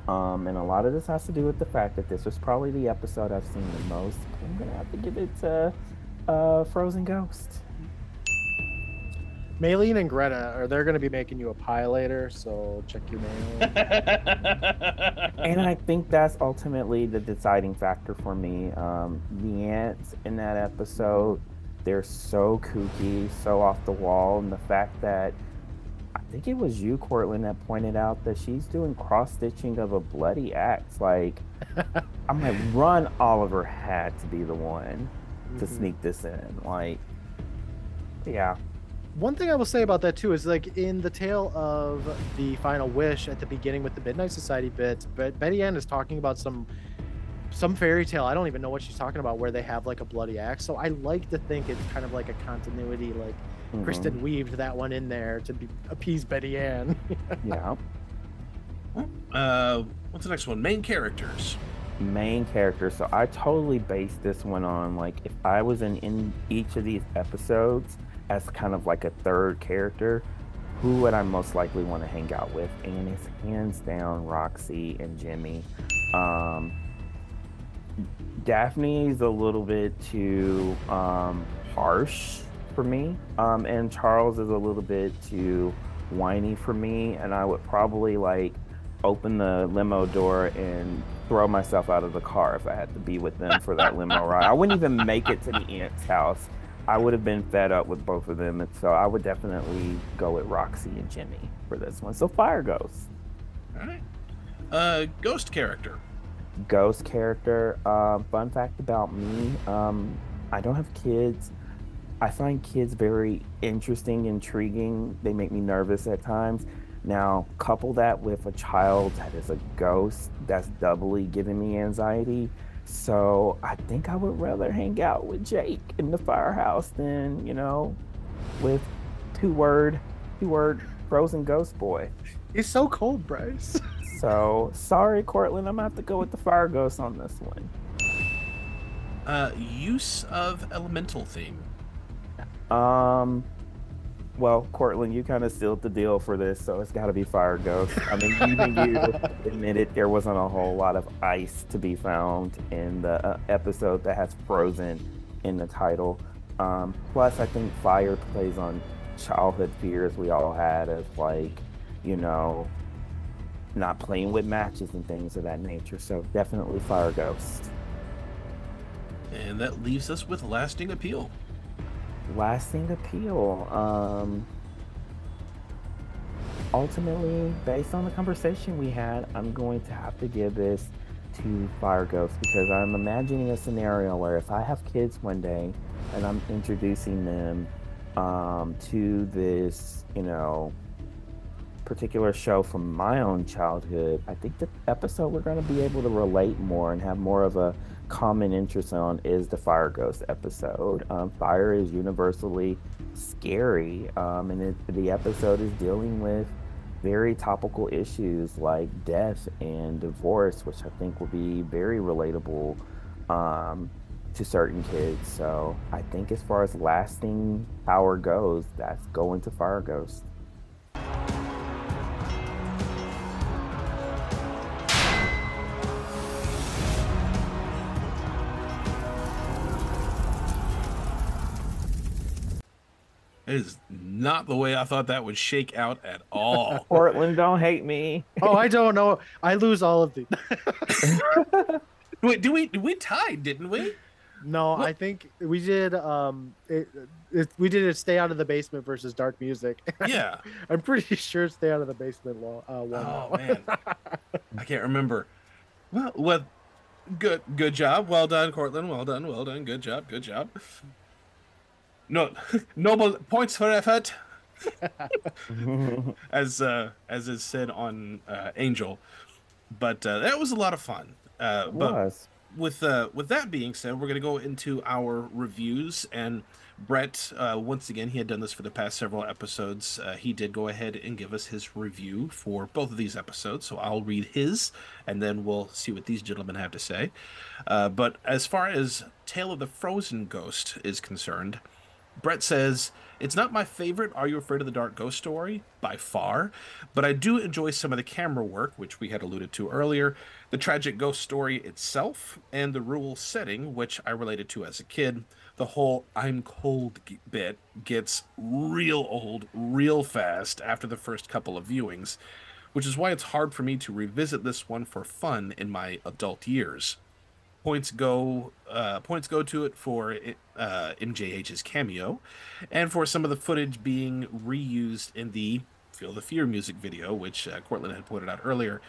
Um, and a lot of this has to do with the fact that this was probably the episode I've seen the most. I'm going to have to give it to uh, Frozen Ghost. Maylene and Greta are they're going to be making you a pie later, so check your mail. and I think that's ultimately the deciding factor for me. Um, the ants in that episode, they're so kooky, so off the wall, and the fact that I think it was you, Courtland, that pointed out that she's doing cross stitching of a bloody axe. Like, I'm like, Ron Oliver had to be the one to Mhm. sneak this in. Like, yeah. One thing I will say about that too is like in the tale of the final wish at the beginning with the Midnight Society bit, but Betty Ann is talking about some some fairy tale. I don't even know what she's talking about where they have like a bloody axe. So I like to think it's kind of like a continuity, like Mhm. Kristen weaved that one in there to be, appease Betty Ann. Yeah. Uh, what's the next one? Main characters. main characters. So I totally based this one on like if I was in in each of these episodes as kind of like a third character, who would I most likely want to hang out with? And it's hands down Roxy and Jimmy. Um, Daphne's a little bit too um, harsh for me, um, and Charles is a little bit too whiny for me. And I would probably like open the limo door and throw myself out of the car if I had to be with them for that limo ride. I wouldn't even make it to the aunt's house. I would have been fed up with both of them, and so I would definitely go with Roxy and Jimmy for this one. So Fire Ghost. All right. Uh, ghost character. Ghost character. Um, fun fact about me: um, I don't have kids. I find kids very interesting, intriguing. They make me nervous at times. Now, couple that with a child that is a ghost, that's doubly giving me anxiety. So I think I would rather hang out with Jake in the firehouse than, you know, with two word, two word frozen ghost boy. He's so cold, Bryce. So sorry, Courtland. I'm gonna have to go with the fire ghost on this one. Uh, use of elemental theme. Um, well, Courtland, you kind of sealed the deal for this, so it's got to be Fire Ghost. I mean, even you admitted there wasn't a whole lot of ice to be found in the uh, episode that has Frozen in the title. Um, plus, I think fire plays on childhood fears we all had of like, you know, not playing with matches and things of that nature. So definitely Fire Ghost. And that leaves us with lasting appeal. Lasting appeal. Um ultimately based on the conversation we had i'm going to have to give this to fire ghost because i'm imagining a scenario where if i have kids one day and i'm introducing them um, to this you know particular show from my own childhood i think the episode we're going to be able to relate more and have more of a common interest on is the fire ghost episode. Um, fire is universally scary, um, and it, the episode is dealing with very topical issues like death and divorce, which I think will be very relatable um, to certain kids. So I think as far as lasting power goes, that's going to fire ghost. It is not the way I thought that would shake out at all. Portland, don't hate me. oh, I don't know. I lose all of these. Wait, do we we tied, didn't we? No, I think we did. Um, it, it, we did it. Stay out of the basement versus dark music. Yeah. I'm pretty sure stay out of the basement. Law, uh, won Oh man, I can't remember. Well, well, good, good job. Well done, Courtland. Well done, well done. Good job, good job. No, noble points for effort. as uh, as is said on uh, Angel, but uh, that was a lot of fun. Uh, but was. with uh, with that being said, we're gonna go into our reviews and. Brett, uh, once again, he had done this for the past several episodes. Uh, he did go ahead and give us his review for both of these episodes. So I'll read his, and then we'll see what these gentlemen have to say. Uh, but as far as Tale of the Frozen Ghost is concerned, Brett says, It's not my favorite Are You Afraid of the Dark Ghost story? By far, but I do enjoy some of the camera work, which we had alluded to earlier, the tragic ghost story itself, and the rural setting, which I related to as a kid. The whole I'm cold bit gets real old real fast after the first couple of viewings, which is why it's hard for me to revisit this one for fun in my adult years points go uh, points go to it for uh, MJH's cameo, and for some of the footage being reused in the "Feel the Fear" music video, which uh, Courtland had pointed out earlier.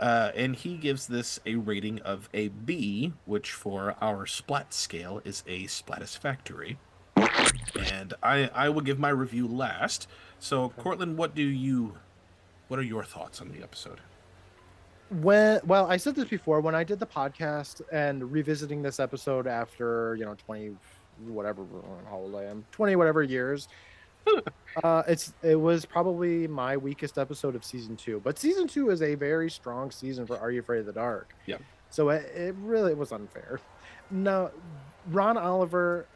Uh, and he gives this a rating of a B, which for our splat scale is a splatisfactory. And I I will give my review last. So Courtland, what do you, what are your thoughts on the episode? When well i said this before when i did the podcast and revisiting this episode after you know 20 whatever how old i am 20 whatever years uh it's it was probably my weakest episode of season two but season two is a very strong season for are you afraid of the dark Yeah. so it, it really was unfair now ron oliver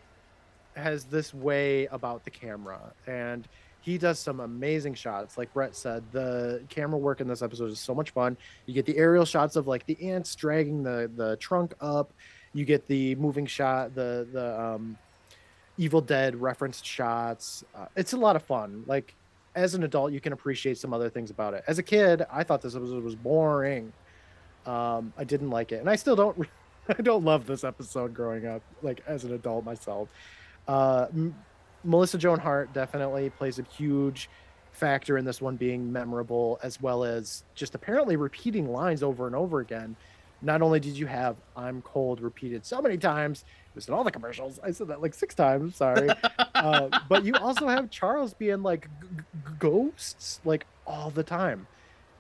has this way about the camera and he does some amazing shots. Like brett said the camera work in this episode is so much fun. You get the aerial shots of like the ants dragging the the trunk up. You get the moving shot the the um evil dead referenced shots. Uh, it's a lot of fun. Like as an adult you can appreciate some other things about it. As a kid i thought this episode was boring. Um i didn't like it and i still don't i don't love this episode growing up like as an adult myself. Uh melissa joan hart definitely plays a huge factor in this one being memorable, as well as just apparently repeating lines over and over again. Not only did you have "I'm cold" repeated so many times, it was in all the commercials. I said that like six times. Sorry, uh, but you also have Charles being like g- g- ghosts like all the time.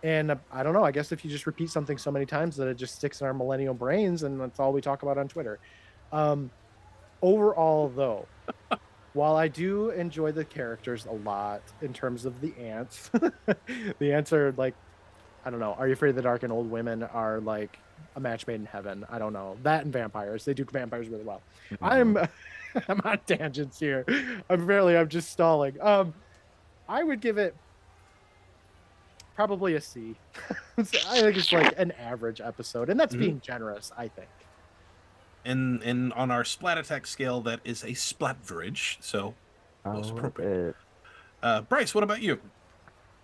And uh, I don't know. I guess if you just repeat something so many times that it just sticks in our millennial brains, and that's all we talk about on Twitter. Um, overall, though, while I do enjoy the characters a lot in terms of the ants, the ants are like, I don't know. Are you afraid of the dark and old women are like a match made in heaven? I don't know. That and vampires, they do vampires really well. I'm I'm on tangents here. Apparently, I'm just stalling. Um, I would give it probably a C. I think it's like an average episode, and that's Mhm. being generous. I think. And and on our splat attack scale, that is a splatverage. So most appropriate. Uh, Bryce, what about you?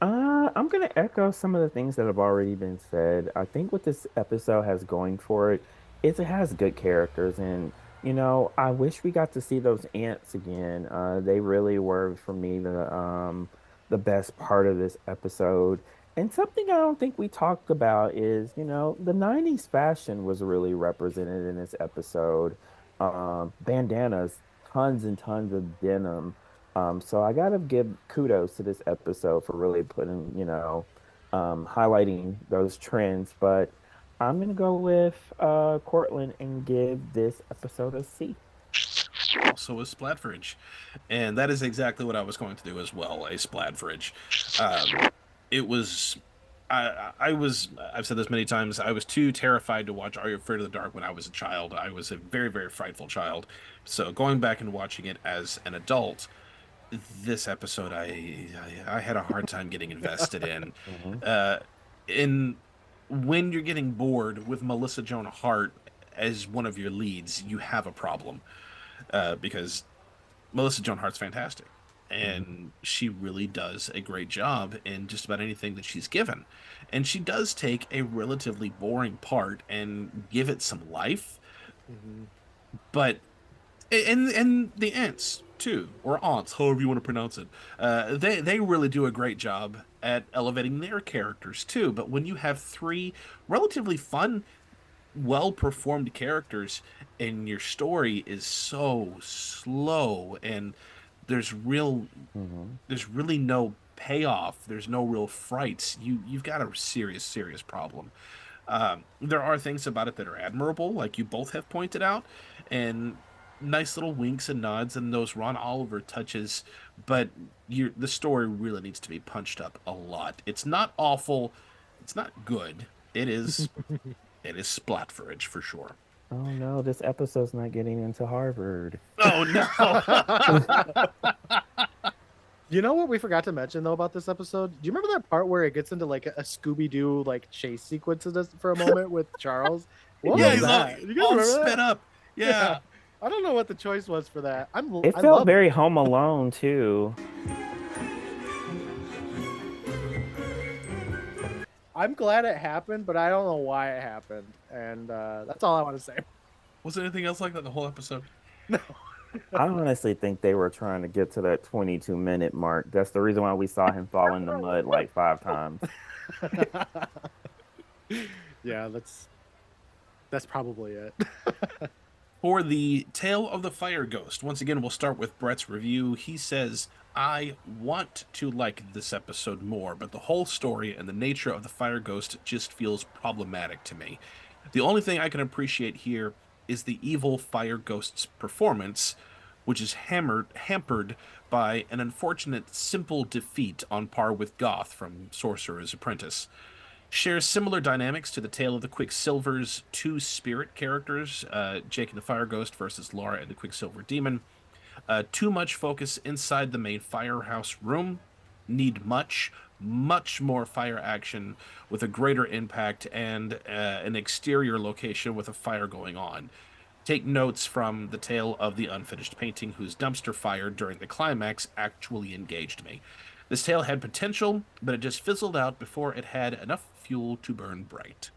Uh, I'm gonna echo some of the things that have already been said. I think what this episode has going for it is it has good characters, and you know, I wish we got to see those ants again. Uh, they really were for me the um the best part of this episode. And something I don't think we talked about is, you know, the 90s fashion was really represented in this episode. Um, bandanas, tons and tons of denim. Um, so I gotta give kudos to this episode for really putting, you know, um, highlighting those trends. But I'm gonna go with uh, Courtland and give this episode a C. also a splatverage and that is exactly what i was going to do as well a splatverage um, it was I, I was i've said this many times i was too terrified to watch are you afraid of the dark when i was a child. I was a very very frightful child. So going back and watching it as an adult this episode i i, I had a hard time getting invested in. Uh in when you're getting bored with melissa joan hart as one of your leads you have a problem uh, because Melissa Joan Hart's fantastic, and she really does a great job in just about anything that she's given, and she does take a relatively boring part and give it some life, but and and the ants too, or aunts, however you want to pronounce it, uh, they they really do a great job at elevating their characters too. But when you have three relatively fun well performed characters and your story is so slow and there's real there's really no payoff. There's no real frights. You you've got a serious serious problem. Um, there are things about it that are admirable like you both have pointed out and nice little winks and nods and those ron oliver touches but you the story really needs to be punched up a lot. It's not awful. It's not good. It is it is splatverage for sure Oh no, this episode's not getting into Harvard. Oh no. You know what we forgot to mention though about this episode? Do you remember that part where it gets into like a Scooby Doo like chase sequence for a moment with Charles? What yeah, was he's all. You guys all remember sped that? up. Yeah. I don't know what the choice was for that. I'm. It I felt love very Home Alone too. I'm glad it happened, but I don't know why it happened, and uh, that's all I want to say. Was there anything else like that the whole episode? No. I honestly think they were trying to get to that 22 minute mark. That's the reason why we saw him fall in the mud like five times. yeah, that's that's probably it. For the Tale of the Fire Ghost, once again, we'll start with Brett's review. He says, I want to like this episode more, but the whole story and the nature of the Fire Ghost just feels problematic to me. The only thing I can appreciate here is the evil Fire Ghost's performance, which is hammered, hampered by an unfortunate simple defeat on par with Goth from Sorcerer's Apprentice shares similar dynamics to the tale of the Quicksilver's two spirit characters, uh, Jake and the Fire Ghost versus Laura and the Quicksilver Demon. Uh, too much focus inside the main firehouse room. Need much, much more fire action with a greater impact and uh, an exterior location with a fire going on. Take notes from the tale of the unfinished painting, whose dumpster fire during the climax actually engaged me. This tale had potential, but it just fizzled out before it had enough fuel to burn bright.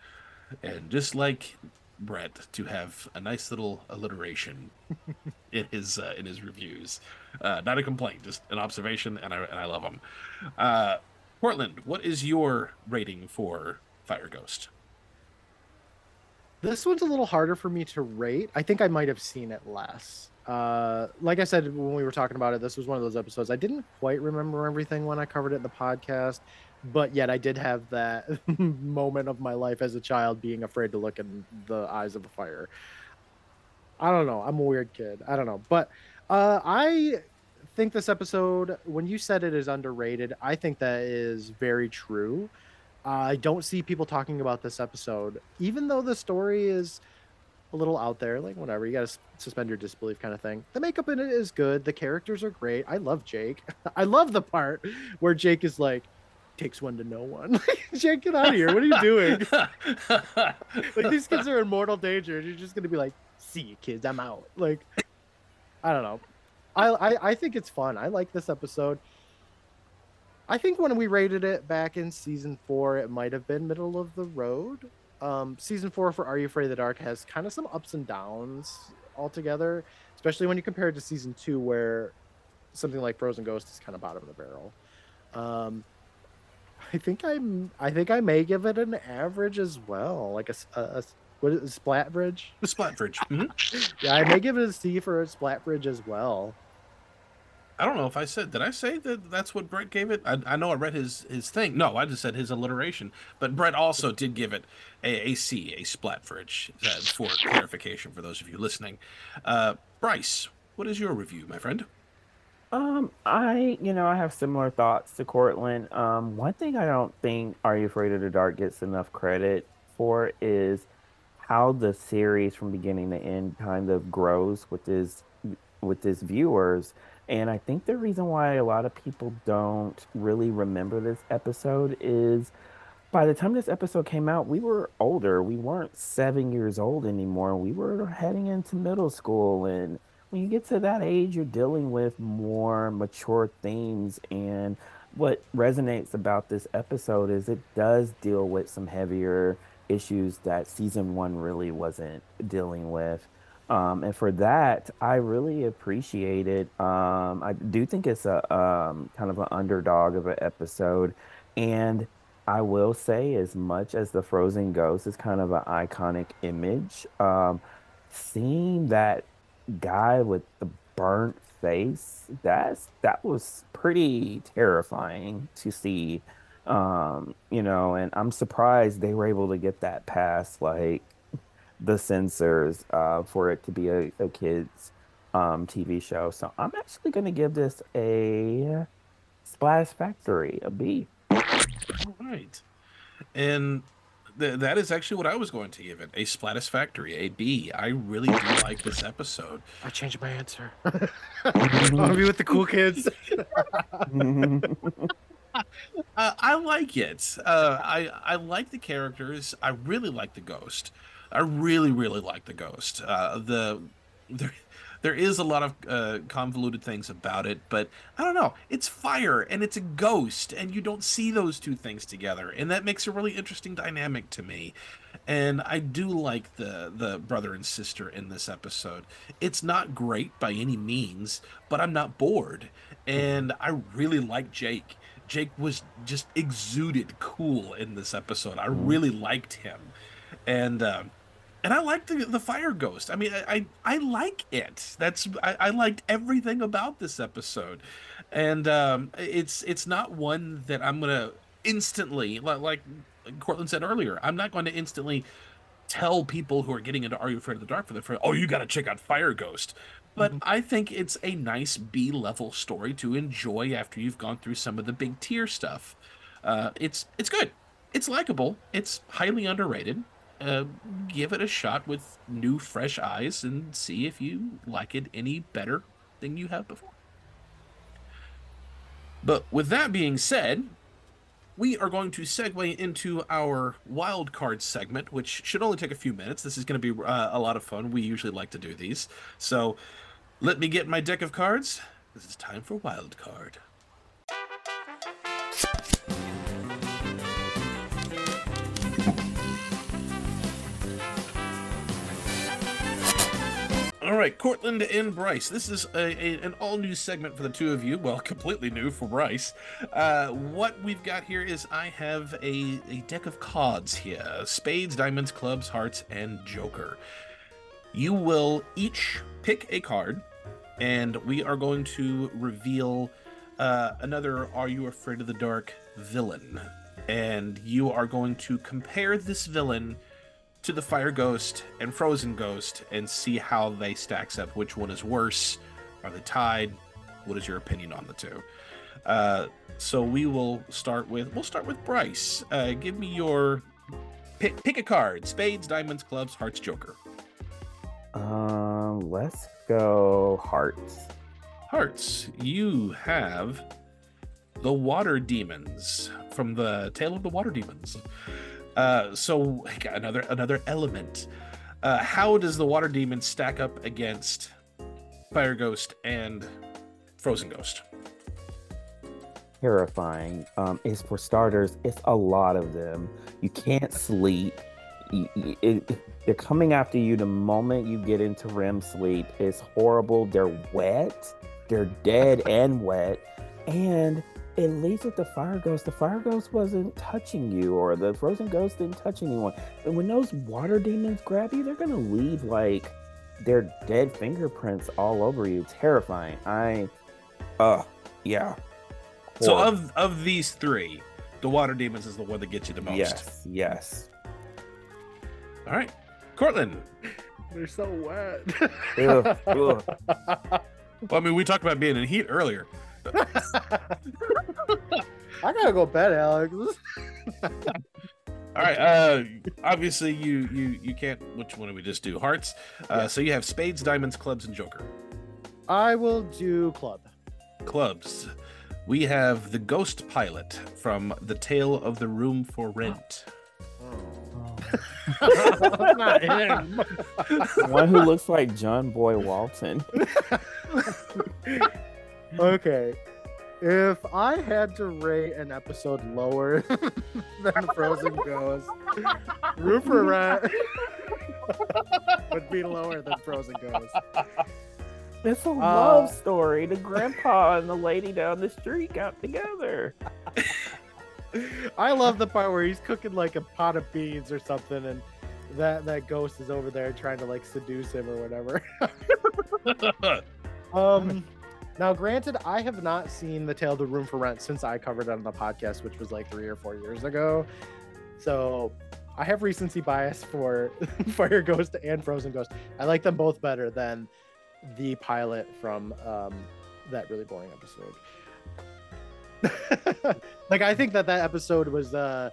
And just like Brett to have a nice little alliteration in his uh, in his reviews. Uh, not a complaint, just an observation, and I and I love him. Uh, Courtland, what is your rating for Fire Ghost? This one's a little harder for me to rate. I think I might have seen it less. Uh, like I said when we were talking about it, this was one of those episodes I didn't quite remember everything when I covered it in the podcast, but yet I did have that moment of my life as a child being afraid to look in the eyes of a fire. I don't know. I'm a weird kid. I don't know, but uh, I think this episode, when you said it is underrated, I think that is very true. I don't see people talking about this episode, even though the story is a little out there. Like whatever, you got to suspend your disbelief, kind of thing. The makeup in it is good. The characters are great. I love Jake. I love the part where Jake is like, takes one to know one. Jake, get out of here. What are you doing? like these kids are in mortal danger. You're just gonna be like, see you kids, I'm out. Like, I don't know. I, I I think it's fun. I like this episode. I think when we rated it back in season four, it might have been middle of the road. Um, season four for Are You Afraid of the Dark has kind of some ups and downs altogether, especially when you compare it to season two, where something like Frozen Ghost is kind of bottom of the barrel. Um, I think I'm. I think I may give it an average as well, like a a what is it, Splat Bridge? The Splat Bridge. Mhm. yeah, I may give it a C for a Splat Bridge as well. I don't know if I said. Did I say that that's what Brett gave it? I, I know I read his his thing. No, I just said his alliteration. But Brett also did give it a, a C, a splat fridge, uh, for clarification for those of you listening. Uh, Bryce, what is your review, my friend? Um, I, you know, I have similar thoughts to Courtland. Um, one thing I don't think Are You Afraid of the Dark gets enough credit for is how the series from beginning to end kind of grows with his with his viewers. And I think the reason why a lot of people don't really remember this episode is by the time this episode came out, we were older. We weren't seven years old anymore. We were heading into middle school. And when you get to that age, you're dealing with more mature themes. And what resonates about this episode is it does deal with some heavier issues that season one really wasn't dealing with. Um, and for that, I really appreciate it. Um, I do think it's a um, kind of an underdog of an episode. And I will say, as much as the Frozen Ghost is kind of an iconic image, um, seeing that guy with the burnt face, that's that was pretty terrifying to see. Um, you know, and I'm surprised they were able to get that past like the censors uh, for it to be a, a kids um, TV show. So I'm actually going to give this a Splash Factory a B. All right. And th- that is actually what I was going to give it a Splatisfactory, a B. I really do like this episode. I changed my answer. I want to be with the cool kids. Uh, I like it. Uh, I I like the characters. I really like the ghost. I really really like the ghost. Uh, the there there is a lot of uh, convoluted things about it, but I don't know. It's fire and it's a ghost, and you don't see those two things together, and that makes a really interesting dynamic to me. And I do like the the brother and sister in this episode. It's not great by any means, but I'm not bored, and I really like Jake. Jake was just exuded cool in this episode. I really liked him, and um, and I liked the the fire ghost. I mean, I I, I like it. That's I, I liked everything about this episode, and um, it's it's not one that I'm gonna instantly li- like Courtland said earlier. I'm not going to instantly tell people who are getting into Are You Afraid of the Dark for the first, oh, you got to check out Fire Ghost. But I think it's a nice B level story to enjoy after you've gone through some of the big tier stuff. Uh, it's it's good. It's likable. It's highly underrated. Uh, give it a shot with new, fresh eyes and see if you like it any better than you have before. But with that being said, we are going to segue into our wild card segment, which should only take a few minutes. This is going to be uh, a lot of fun. We usually like to do these. So let me get my deck of cards. This is time for wild card. All right, Courtland and Bryce. This is a, a- an all new segment for the two of you. Well, completely new for Bryce. Uh, what we've got here is I have a, a deck of cards here spades, diamonds, clubs, hearts, and joker. You will each pick a card, and we are going to reveal uh, another Are You Afraid of the Dark villain. And you are going to compare this villain to the Fire Ghost and Frozen Ghost and see how they stacks up. Which one is worse? Are they tied? What is your opinion on the two? Uh, so we will start with we'll start with Bryce. Uh, give me your pick. Pick a card: spades, diamonds, clubs, hearts, joker. Um, let's go hearts. Hearts. You have the Water Demons from the Tale of the Water Demons. Uh, so another another element. Uh, how does the Water Demon stack up against Fire Ghost and Frozen Ghost? Terrifying. Um, is for starters, it's a lot of them. You can't sleep. You- you- it- they're coming after you the moment you get into REM sleep. It's horrible. They're wet. They're dead and wet. And at least with the fire ghost, the fire ghost wasn't touching you, or the frozen ghost didn't touch anyone. And when those water demons grab you, they're gonna leave like their dead fingerprints all over you. Terrifying. I, uh, yeah. So of of these three, the Water Demons is the one that gets you the most. Yes, yes. All right, Courtland. They're so wet. Ugh, ugh. Well, I mean, we talked about being in heat earlier. I gotta go bed, Alex. All right. Uh, obviously, you you you can't. Which one do we just do? Hearts. Uh, So you have spades, diamonds, clubs, and joker. I will do club. Clubs. We have the Ghost Pilot from The Tale of the Room for Rent. Not him. One who looks like John Boy Walton. okay. If I had to rate an episode lower than Frozen Ghost, Room Rat would be lower than Frozen Ghost. It's a Uh, love story. The grandpa and the lady down the street got together. I love the part where he's cooking like a pot of beans or something, and that that ghost is over there trying to like seduce him or whatever. um, now granted, I have not seen the Tale of the Room for Rent since I covered it on the podcast, which was like three or four years ago. So I have recency bias for Fire Ghost and Frozen Ghost. I like them both better than the pilot from um, that really boring episode. like I think that that episode was uh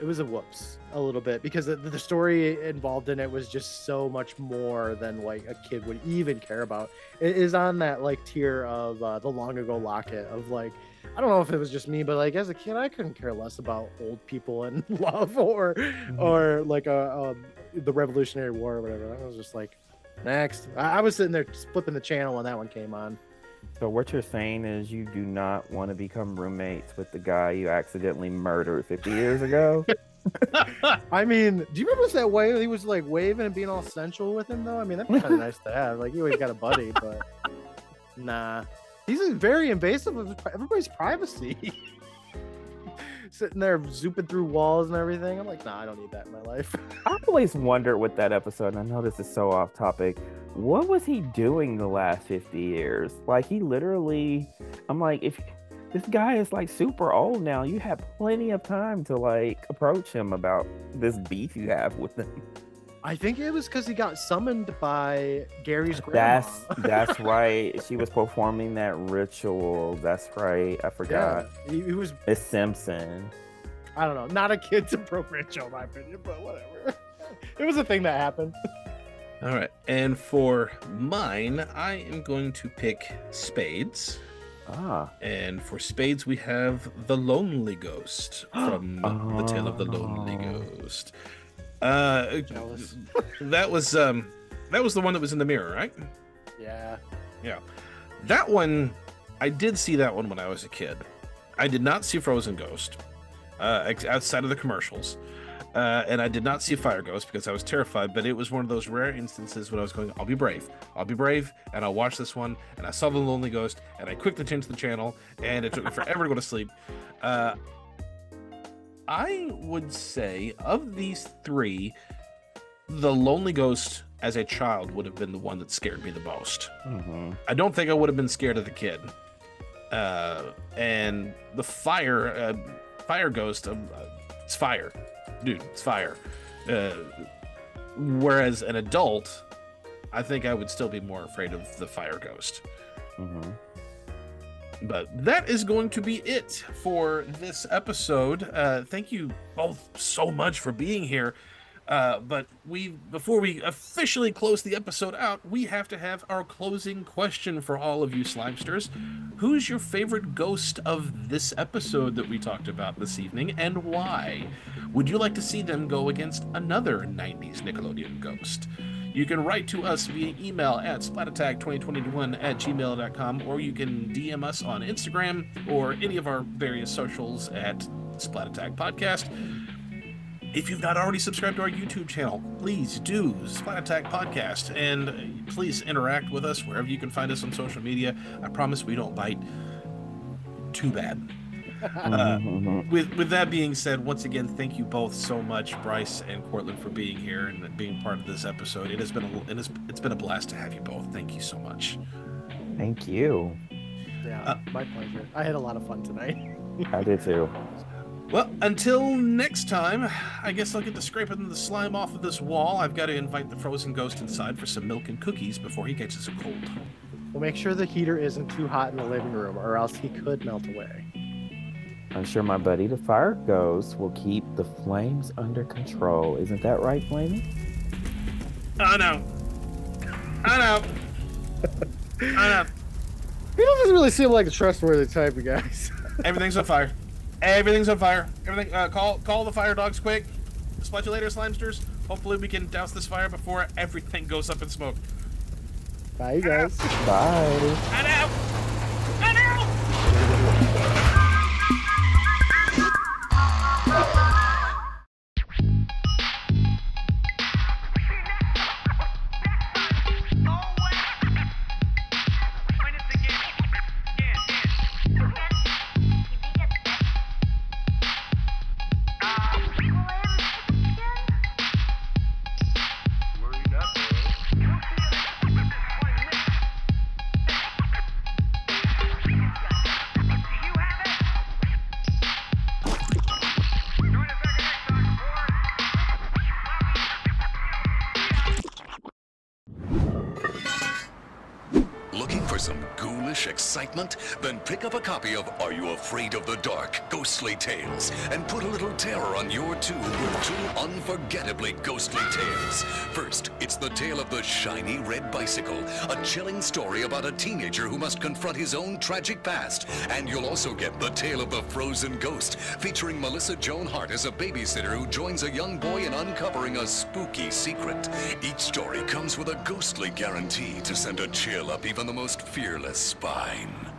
it was a whoops a little bit because the, the story involved in it was just so much more than like a kid would even care about. It is on that like tier of uh, the long ago locket of like I don't know if it was just me, but like as a kid, I couldn't care less about old people and love or or like a, um the Revolutionary War or whatever. I was just like next. I, I was sitting there flipping the channel when that one came on. So what you're saying is you do not want to become roommates with the guy you accidentally murdered 50 years ago? I mean, do you remember that way he was like waving and being all sensual with him though? I mean, that'd be kind of nice to have. Like, you always got a buddy, but nah, he's very invasive of everybody's privacy. Sitting there zooping through walls and everything. I'm like, nah, I don't need that in my life. I always wondered with that episode, and I know this is so off topic. What was he doing the last 50 years? Like, he literally, I'm like, if this guy is like super old now, you have plenty of time to like approach him about this beef you have with him. I think it was because he got summoned by Gary's grandma. That's that's right. She was performing that ritual. That's right. I forgot. he, he was. It's Simpson. I don't know, not a kid's appropriate show, in my opinion, but whatever. it was a thing that happened. All right. And for mine, I am going to pick spades. Ah. And for spades, we have the Lonely Ghost from the Tale of the Lonely Oh. Ghost. Uh, that was um, that was the one that was in the mirror, right? Yeah. Yeah. That one, I did see that one when I was a kid. I did not see Frozen Ghost, uh, outside of the commercials. Uh, and I did not see fire ghost because I was terrified, but it was one of those rare instances when I was going, I'll be brave. I'll be brave, and I'll watch this one. And I saw the Lonely Ghost, and I quickly changed the channel, and it took me forever to go to sleep. Uh, I would say, of these three, the Lonely Ghost as a child would have been the one that scared me the most. Mm-hmm. I don't think I would have been scared of the kid. Uh, and the fire, uh, fire ghost, um, uh, it's fire, dude, it's fire. Uh, whereas an adult, I think I would still be more afraid of the fire ghost. Mm-hmm. But that is going to be it for this episode. Uh, thank you both so much for being here. Uh, but we, before we officially close the episode out, we have to have our closing question for all of you Slimesters. Who's your favorite ghost of this episode that we talked about this evening, and why? Would you like to see them go against another 90s Nickelodeon ghost? You can write to us via email at splatattack2021 at gmail.com, or you can DM us on Instagram or any of our various socials at Splat Attack Podcast. If you've not already subscribed to our YouTube channel, please do Splat Attack Podcast and please interact with us wherever you can find us on social media. I promise we don't bite too bad. Uh, with with that being said, once again, thank you both so much, Bryce and Courtland, for being here and being part of this episode. It has been a it has, it's been a blast to have you both. Thank you so much. Thank you. Yeah, Uh, my pleasure. I had a lot of fun tonight. I did too. Well, until next time, I guess I'll get to scraping the slime off of this wall. I've got to invite the frozen ghost inside for some milk and cookies before he catches a cold. We'll make sure the heater isn't too hot in the living room, or else he could melt away. I'm sure my buddy the fire ghost will keep the flames under control. Isn't that right, Flamey? I know. I know. I know. He doesn't really seem like a trustworthy type of guys. Everything's on fire. Everything's on fire. Everything. Uh, call call the fire dogs quick. Splat you later, Slimesters. Hopefully we can douse this fire before everything goes up in smoke. Bye, you guys. Bye. I know. Pick up a copy of Are You Afraid of the Dark? Ghostly Tales and put a little terror on your tube with two unforgettably ghostly tales. First, it's the tale of the shiny red bicycle, a chilling story about a teenager who must confront his own tragic past. And you'll also get the tale of the frozen ghost, featuring Melissa Joan Hart as a babysitter who joins a young boy in uncovering a spooky secret. Each story comes with a ghostly guarantee to send a chill up even the most fearless spine.